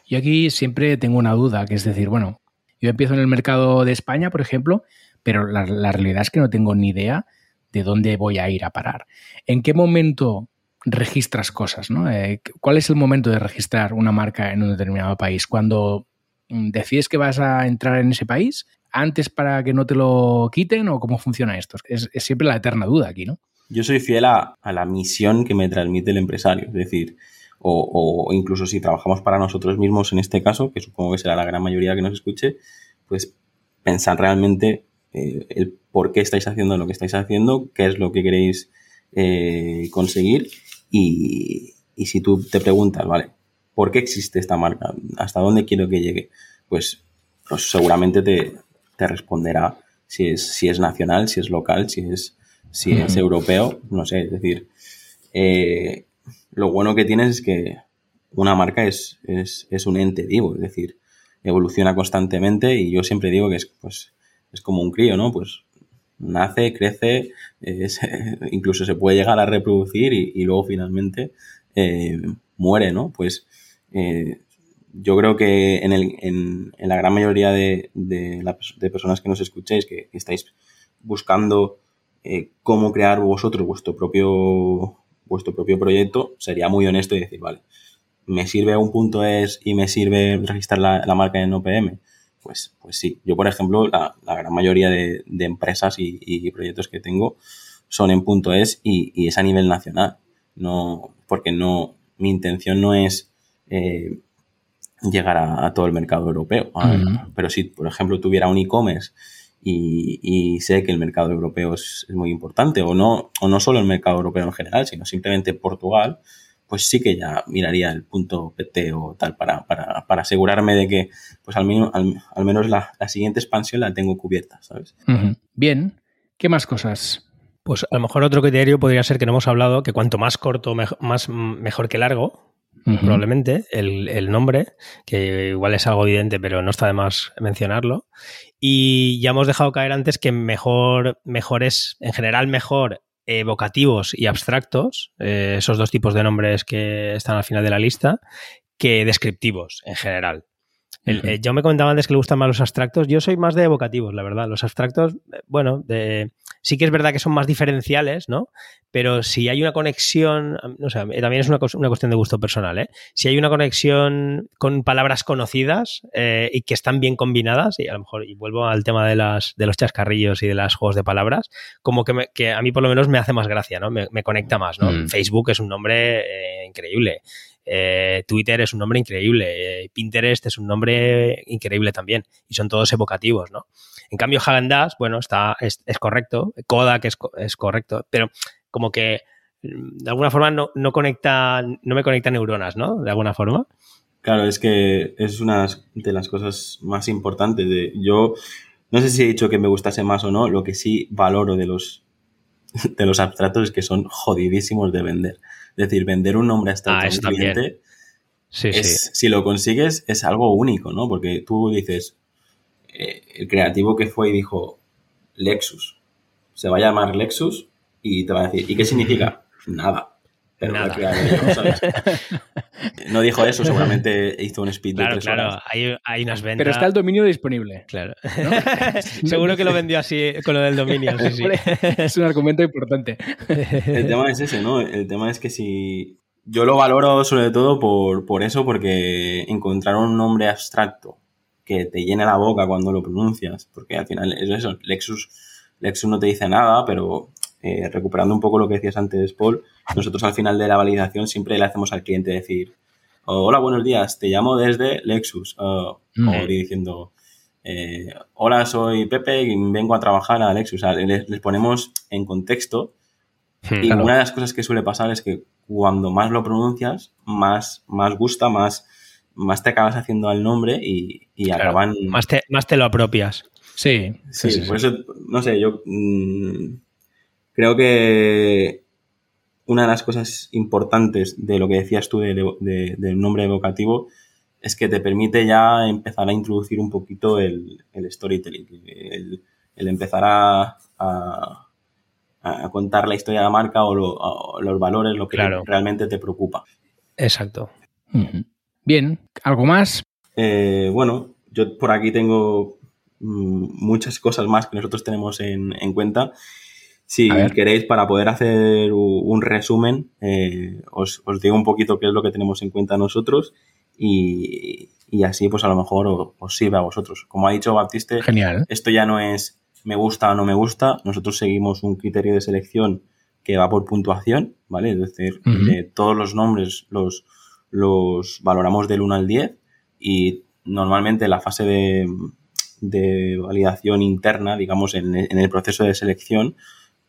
Yo aquí siempre tengo una duda, que es decir, bueno, Yo empiezo en el mercado de España, por ejemplo, pero la, realidad es que no tengo ni idea de dónde voy a ir a parar. ¿En qué momento registras cosas? ¿no? Eh, ¿Cuál es el momento de registrar una marca en un determinado país? Cuando mm, decides que vas a entrar en ese país, antes para que no te lo quiten o cómo funciona esto? Es, siempre la eterna duda aquí, ¿no? Yo soy fiel a, la misión que me transmite el empresario, es decir, o, incluso si trabajamos para nosotros mismos en este caso, que supongo que será la gran mayoría que nos escuche, pues pensar realmente eh, el por qué estáis haciendo lo que estáis haciendo, qué es lo que queréis eh, conseguir y, si tú te preguntas, vale, ¿por qué existe esta marca? ¿Hasta dónde quiero que llegue? Pues, pues seguramente te, te responderá si es, si es nacional, si es local, si es, si es europeo, no sé, es decir, eh, lo bueno que tienes es que una marca es, es, un ente vivo, es decir, evoluciona constantemente y yo siempre digo que es, pues, es como un crío, ¿no? Pues nace, crece, incluso se puede llegar a reproducir y, luego finalmente eh, muere, ¿no? Pues eh, yo creo que en, el, en, en la gran mayoría de, de, de, personas que nos escuchéis, que, estáis buscando eh, cómo crear vosotros vuestro propio, vuestro propio proyecto, sería muy honesto y decir, vale, ¿me sirve un punto es y me sirve registrar la marca en OPM? Pues, pues sí. Yo, por ejemplo, la, la gran mayoría de, de empresas y, y, proyectos que tengo son en punto es y, y, es a nivel nacional. No, porque no, mi intención no es eh, llegar a, todo el mercado europeo. Pero si, por ejemplo, tuviera un e-commerce y, sé que el mercado europeo es, muy importante, o no, o no solo el mercado europeo en general, sino simplemente Portugal, pues sí que ya miraría el punto PT o tal para, para, para asegurarme de que pues al, menos, al, menos la, siguiente expansión la tengo cubierta, ¿sabes? Bien. ¿Qué más cosas? Pues a lo mejor otro criterio podría ser que no hemos hablado que cuanto más corto, más, mejor que largo probablemente, el, nombre, que igual es algo evidente, pero no está de más mencionarlo. Y ya hemos dejado caer antes que mejor, mejor es, en general, mejor evocativos y abstractos, eh, esos dos tipos de nombres que están al final de la lista, que descriptivos en general. Eh, yo me comentaba antes que le gustan más los abstractos. Yo soy más de evocativos, la verdad. Los abstractos, eh, bueno, de, sí que es verdad que son más diferenciales, ¿no? Pero si hay una conexión, no sé, también es una, cuestión de gusto personal, ¿eh? Si hay una conexión con palabras conocidas eh, y que están bien combinadas, y a lo mejor, y vuelvo al tema de, las, de los chascarrillos y de los juegos de palabras, como que, que a mí por lo menos me hace más gracia, ¿no? Me, conecta más, ¿no? Mm. Facebook es un nombre increíble. Eh, Twitter es un nombre increíble, eh, Pinterest es un nombre increíble también, y son todos evocativos, ¿no? En cambio, Hagen bueno, está, es, correcto, Kodak es, es, correcto, pero como que mm, de alguna forma no, no, conecta, no me conecta neuronas, ¿no? De alguna forma. Claro, es que es una de las cosas más importantes. De, yo no sé si he dicho que me gustase más o no, lo que sí valoro de los, de los abstractos es que son jodidísimos de vender. Es decir, vender un nombre hasta ah, cliente, sí, sí. si lo consigues, es algo único, ¿no? Porque tú dices, eh, el creativo que fue y dijo Lexus, se va a llamar Lexus y te va a decir, ¿y qué significa? Nada. Pero Nada. no dijo eso, seguramente hizo un speed claro, claro. Hay, hay, unas ventas. Pero está el dominio disponible. Claro. Seguro que lo vendió así con lo del dominio. Sí, sí. es un argumento importante. El tema es ese, ¿no? El tema es que si. Yo lo valoro sobre todo por, por eso, porque encontrar un nombre abstracto que te llene la boca cuando lo pronuncias, porque al final es eso. Lexus, Lexus no te dice nada, pero eh, recuperando un poco lo que decías antes, Paul, nosotros al final de la validación siempre le hacemos al cliente decir, hola, buenos días, te llamo desde Lexus, o diciendo, eh, hola, soy Pepe y vengo a trabajar a Lexus. les, ponemos en contexto hmm, y una de las cosas que suele pasar es que cuando más lo pronuncias, más, más gusta, más, más te acabas haciendo al nombre y, acaban... Más te, más te lo apropias. Sí, sí, por eso, no sé, yo mm, Creo que una de las cosas importantes de lo que decías tú del nombre evocativo es que te permite ya empezar a introducir un poquito el, storytelling, el, empezar a, contar la historia de la marca o, los valores, lo que realmente te preocupa. Exacto. Bien, ¿algo más? Eh, bueno, yo por aquí tengo mm, muchas cosas más que nosotros tenemos en, cuenta. Si queréis, para poder hacer un resumen, eh, os, digo un poquito qué es lo que tenemos en cuenta nosotros y, así pues a lo mejor os, sirve a vosotros. Como ha dicho Baptiste, Genial. esto ya no es me gusta o no me gusta, nosotros seguimos un criterio de selección que va por puntuación, ¿vale? Es decir, todos los nombres los, los valoramos del 1 al 10 y normalmente la fase de, validación interna, digamos, en, el proceso de selección,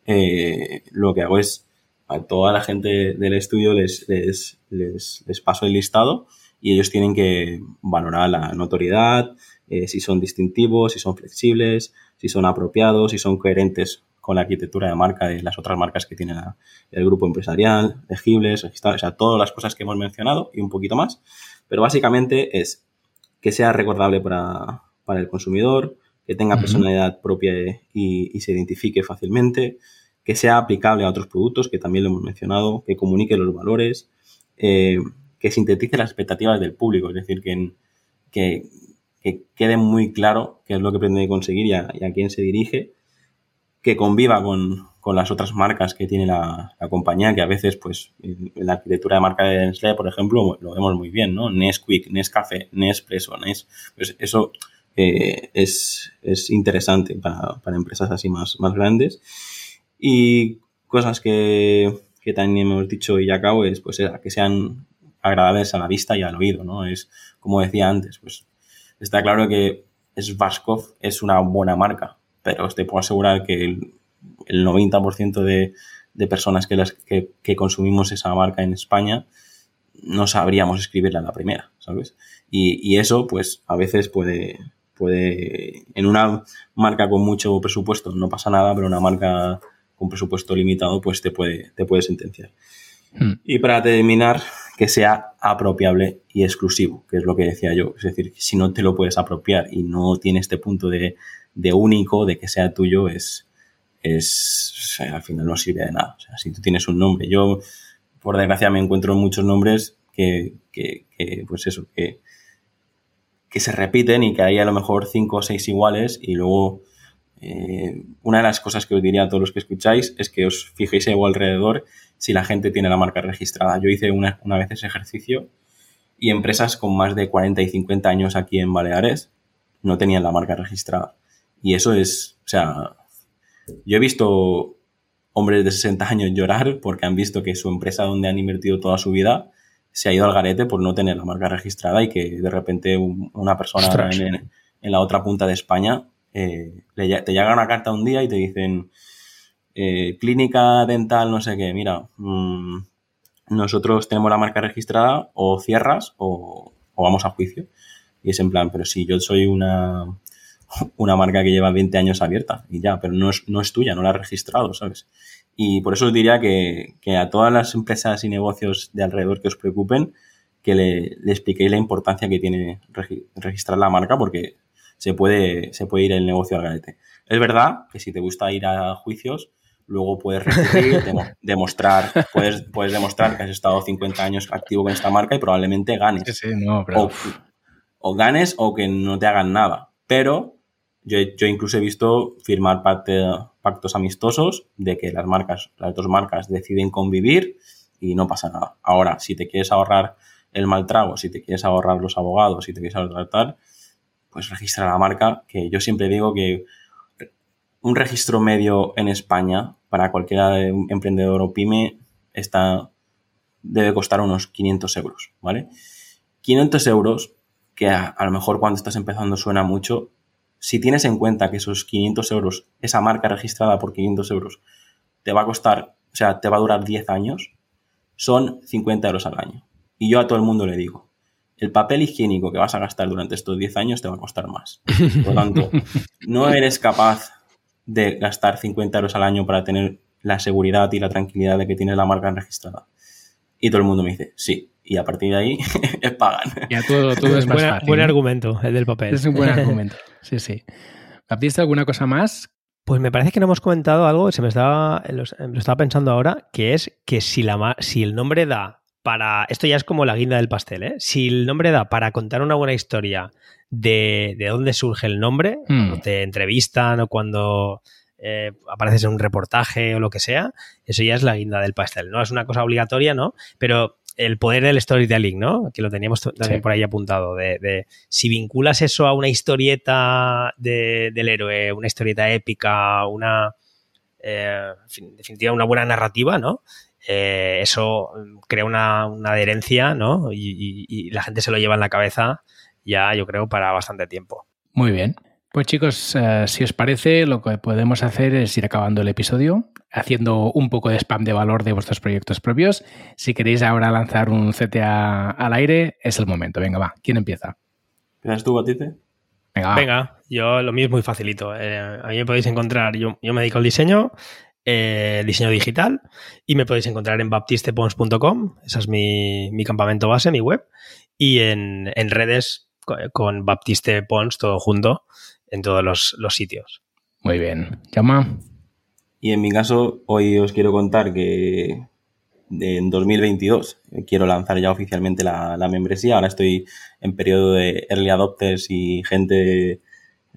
eh, lo que hago es a toda la gente del estudio les, les, les, paso el listado y ellos tienen que valorar la notoriedad, eh, si son distintivos, si son flexibles, si son apropiados, si son coherentes con la arquitectura de marca de las otras marcas que tiene el grupo empresarial, legibles, registrados, o sea, todas las cosas que hemos mencionado y un poquito más. Pero básicamente es que sea recordable para, el consumidor, que tenga personalidad propia y, se identifique fácilmente, que sea aplicable a otros productos, que también lo hemos mencionado, que comunique los valores, eh, que sintetice las expectativas del público, es decir, que, que, quede muy claro qué es lo que pretende conseguir y a, quién se dirige, que conviva con, las otras marcas que tiene la, compañía, que a veces, pues, en la arquitectura de marca de Nestlé, por ejemplo, lo vemos muy bien, ¿no? Nesquik, Nescafé, Nespresso, Nes... Pues eso eh, es, interesante para, empresas así más, más grandes. Y cosas que, también hemos dicho y acabo es, pues, que sean agradables a la vista y al oído, ¿no? Es, como decía antes, pues, está claro que Svaskov es una buena marca, pero te puedo asegurar que el, 90% de, personas que, las, que, consumimos esa marca en España no sabríamos escribirla en la primera, ¿sabes? Y, eso, pues, a veces puede, puede, en una marca con mucho presupuesto no pasa nada, pero una marca con presupuesto limitado, pues te puede, te puede sentenciar. Hmm. Y para terminar, que sea apropiable y exclusivo, que es lo que decía yo. Es decir, si no te lo puedes apropiar y no tiene este punto de, de único, de que sea tuyo, es, es al final no sirve de nada. O sea, si tú tienes un nombre, yo por desgracia me encuentro muchos nombres que, que, pues eso, que, que se repiten y que hay a lo mejor cinco o seis iguales y luego eh, una de las cosas que os diría a todos los que escucháis es que os fijéis a alrededor si la gente tiene la marca registrada. Yo hice una, una vez ese ejercicio y empresas con más de 40 y 50 años aquí en Baleares no tenían la marca registrada. Y eso es, o sea, yo he visto hombres de 60 años llorar porque han visto que su empresa donde han invertido toda su vida se ha ido al garete por no tener la marca registrada y que de repente una persona en, la otra punta de España eh, te llega una carta un día y te dicen eh, clínica dental no sé qué, mira, mm, nosotros tenemos la marca registrada o cierras o, o vamos a juicio. Y es en plan, pero si yo soy una, una marca que lleva 20 años abierta y ya, pero no es, no es tuya, no la has registrado, ¿sabes? Y por eso os diría que, a todas las empresas y negocios de alrededor que os preocupen, que le, le expliquéis la importancia que tiene registrar la marca porque se puede, se puede ir el negocio al garete. Es verdad que si te gusta ir a juicios, luego puedes demostrar, puedes, puedes demostrar que has estado 50 años activo con esta marca y probablemente ganes. o, o, ganes o que no te hagan nada. Pero yo, incluso he visto firmar pactos amistosos de que las marcas, las dos marcas deciden convivir y no pasa nada. Ahora, si te quieres ahorrar el mal trago, si te quieres ahorrar los abogados, si te quieres ahorrar tal, pues registra la marca, que yo siempre digo que un registro medio en España para cualquier emprendedor o pyme está, debe costar unos 500 euros, ¿vale? 500 euros, que a, a lo mejor cuando estás empezando suena mucho, si tienes en cuenta que esos 500 euros, esa marca registrada por 500 euros, te va a costar, o sea, te va a durar 10 años, son 50 euros al año. Y yo a todo el mundo le digo, el papel higiénico que vas a gastar durante estos 10 años te va a costar más. Por lo tanto, no eres capaz de gastar 50 euros al año para tener la seguridad y la tranquilidad de que tienes la marca registrada. Y todo el mundo me dice, sí, y a partir de ahí pagan. Ya todo, todo es más fácil, Buen argumento, el del papel. Es un buen argumento, sí, sí. ¿Has alguna cosa más? Pues me parece que no hemos comentado algo, se me estaba, lo estaba pensando ahora, que es que si, la, si el nombre da para. Esto ya es como la guinda del pastel, ¿eh? Si el nombre da para contar una buena historia de, de dónde surge el nombre, Hmm. cuando te entrevistan o cuando eh, apareces en un reportaje o lo que sea, eso ya es la guinda del pastel, ¿no? Es una cosa obligatoria, ¿no? Pero el poder del storytelling, ¿no? Que lo teníamos también Sí. por ahí apuntado, de, de si vinculas eso a una historieta de- del héroe, una historieta épica, una, eh, en fin, en definitiva, una buena narrativa, ¿no? Eh, eso mm, crea una, una adherencia, ¿no? Y, y- y la gente se lo lleva en la cabeza ya, yo creo, para bastante tiempo. Muy bien. Pues chicos, eh, si os parece, lo que podemos hacer es ir acabando el episodio, haciendo un poco de spam de valor de vuestros proyectos propios. Si queréis ahora lanzar un CTA al aire, es el momento. Venga, va. ¿Quién empieza? ¿Empiezas tú, Batiste? Venga. Venga, yo lo mío es muy facilito. Eh, a mí me podéis encontrar, yo, yo me dedico al diseño, eh, diseño digital, y me podéis encontrar en baptistepons.com, esa es mi, mi campamento base, mi web, y en, en redes co- con Baptiste Pons, todo junto, en todos los, los sitios. Muy bien. Llama. Y en mi caso, hoy os quiero contar que en 2022 quiero lanzar ya oficialmente la, la membresía. Ahora estoy en periodo de early adopters y gente,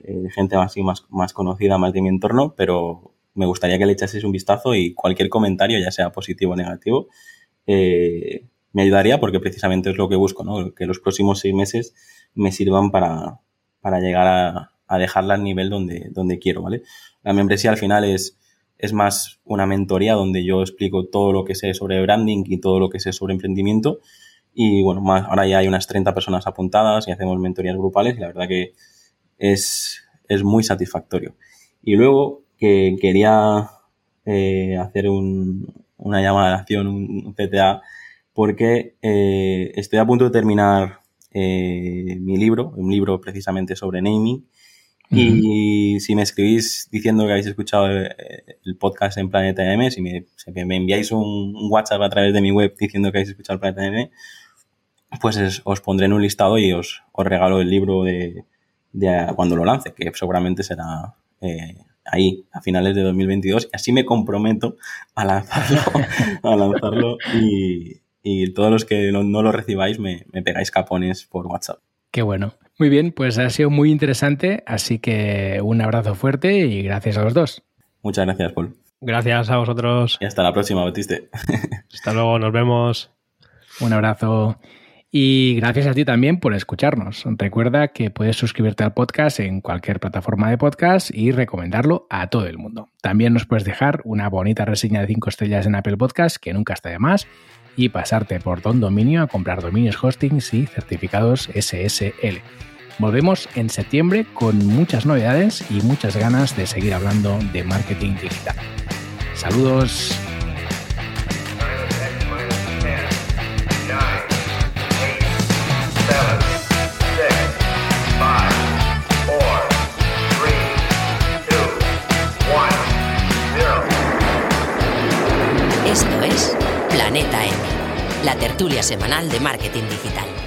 eh, gente así más, más conocida, más de mi entorno, pero me gustaría que le echaseis un vistazo y cualquier comentario, ya sea positivo o negativo, eh, me ayudaría porque precisamente es lo que busco, ¿no? Que los próximos seis meses me sirvan para, para llegar a, a dejarla al nivel donde, donde quiero, ¿vale? La membresía al final es, es más una mentoría donde yo explico todo lo que sé sobre branding y todo lo que sé sobre emprendimiento. Y bueno, ahora ya hay unas 30 personas apuntadas y hacemos mentorías grupales y la verdad que es, es muy satisfactorio. Y luego que quería eh, hacer un, una llamada de acción, un, un CTA, porque eh, estoy a punto de terminar eh, mi libro, un libro precisamente sobre naming. Y si me escribís diciendo que habéis escuchado eh, el podcast en Planeta M, si me, si me enviáis un, un WhatsApp a través de mi web diciendo que habéis escuchado el Planeta M, pues es- os pondré en un listado y os, os regalo el libro de, de cuando lo lance, que seguramente será eh, ahí, a finales de 2022. Y así me comprometo a lanzarlo, a lanzarlo y, y todos los que no, no lo recibáis me, me pegáis capones por WhatsApp. Qué bueno. Muy bien, pues ha sido muy interesante, así que un abrazo fuerte y gracias a los dos. Muchas gracias, Paul. Gracias a vosotros. Y hasta la próxima, Batiste. Hasta luego, nos vemos. Un abrazo. Y gracias a ti también por escucharnos. Recuerda que puedes suscribirte al podcast en cualquier plataforma de podcast y recomendarlo a todo el mundo. También nos puedes dejar una bonita reseña de 5 estrellas en Apple Podcast, que nunca está de más, y pasarte por Don Dominio a comprar dominios hostings y certificados SSL. Volvemos en septiembre con muchas novedades y muchas ganas de seguir hablando de marketing digital. Saludos. Esto es Planeta M, la tertulia semanal de marketing digital.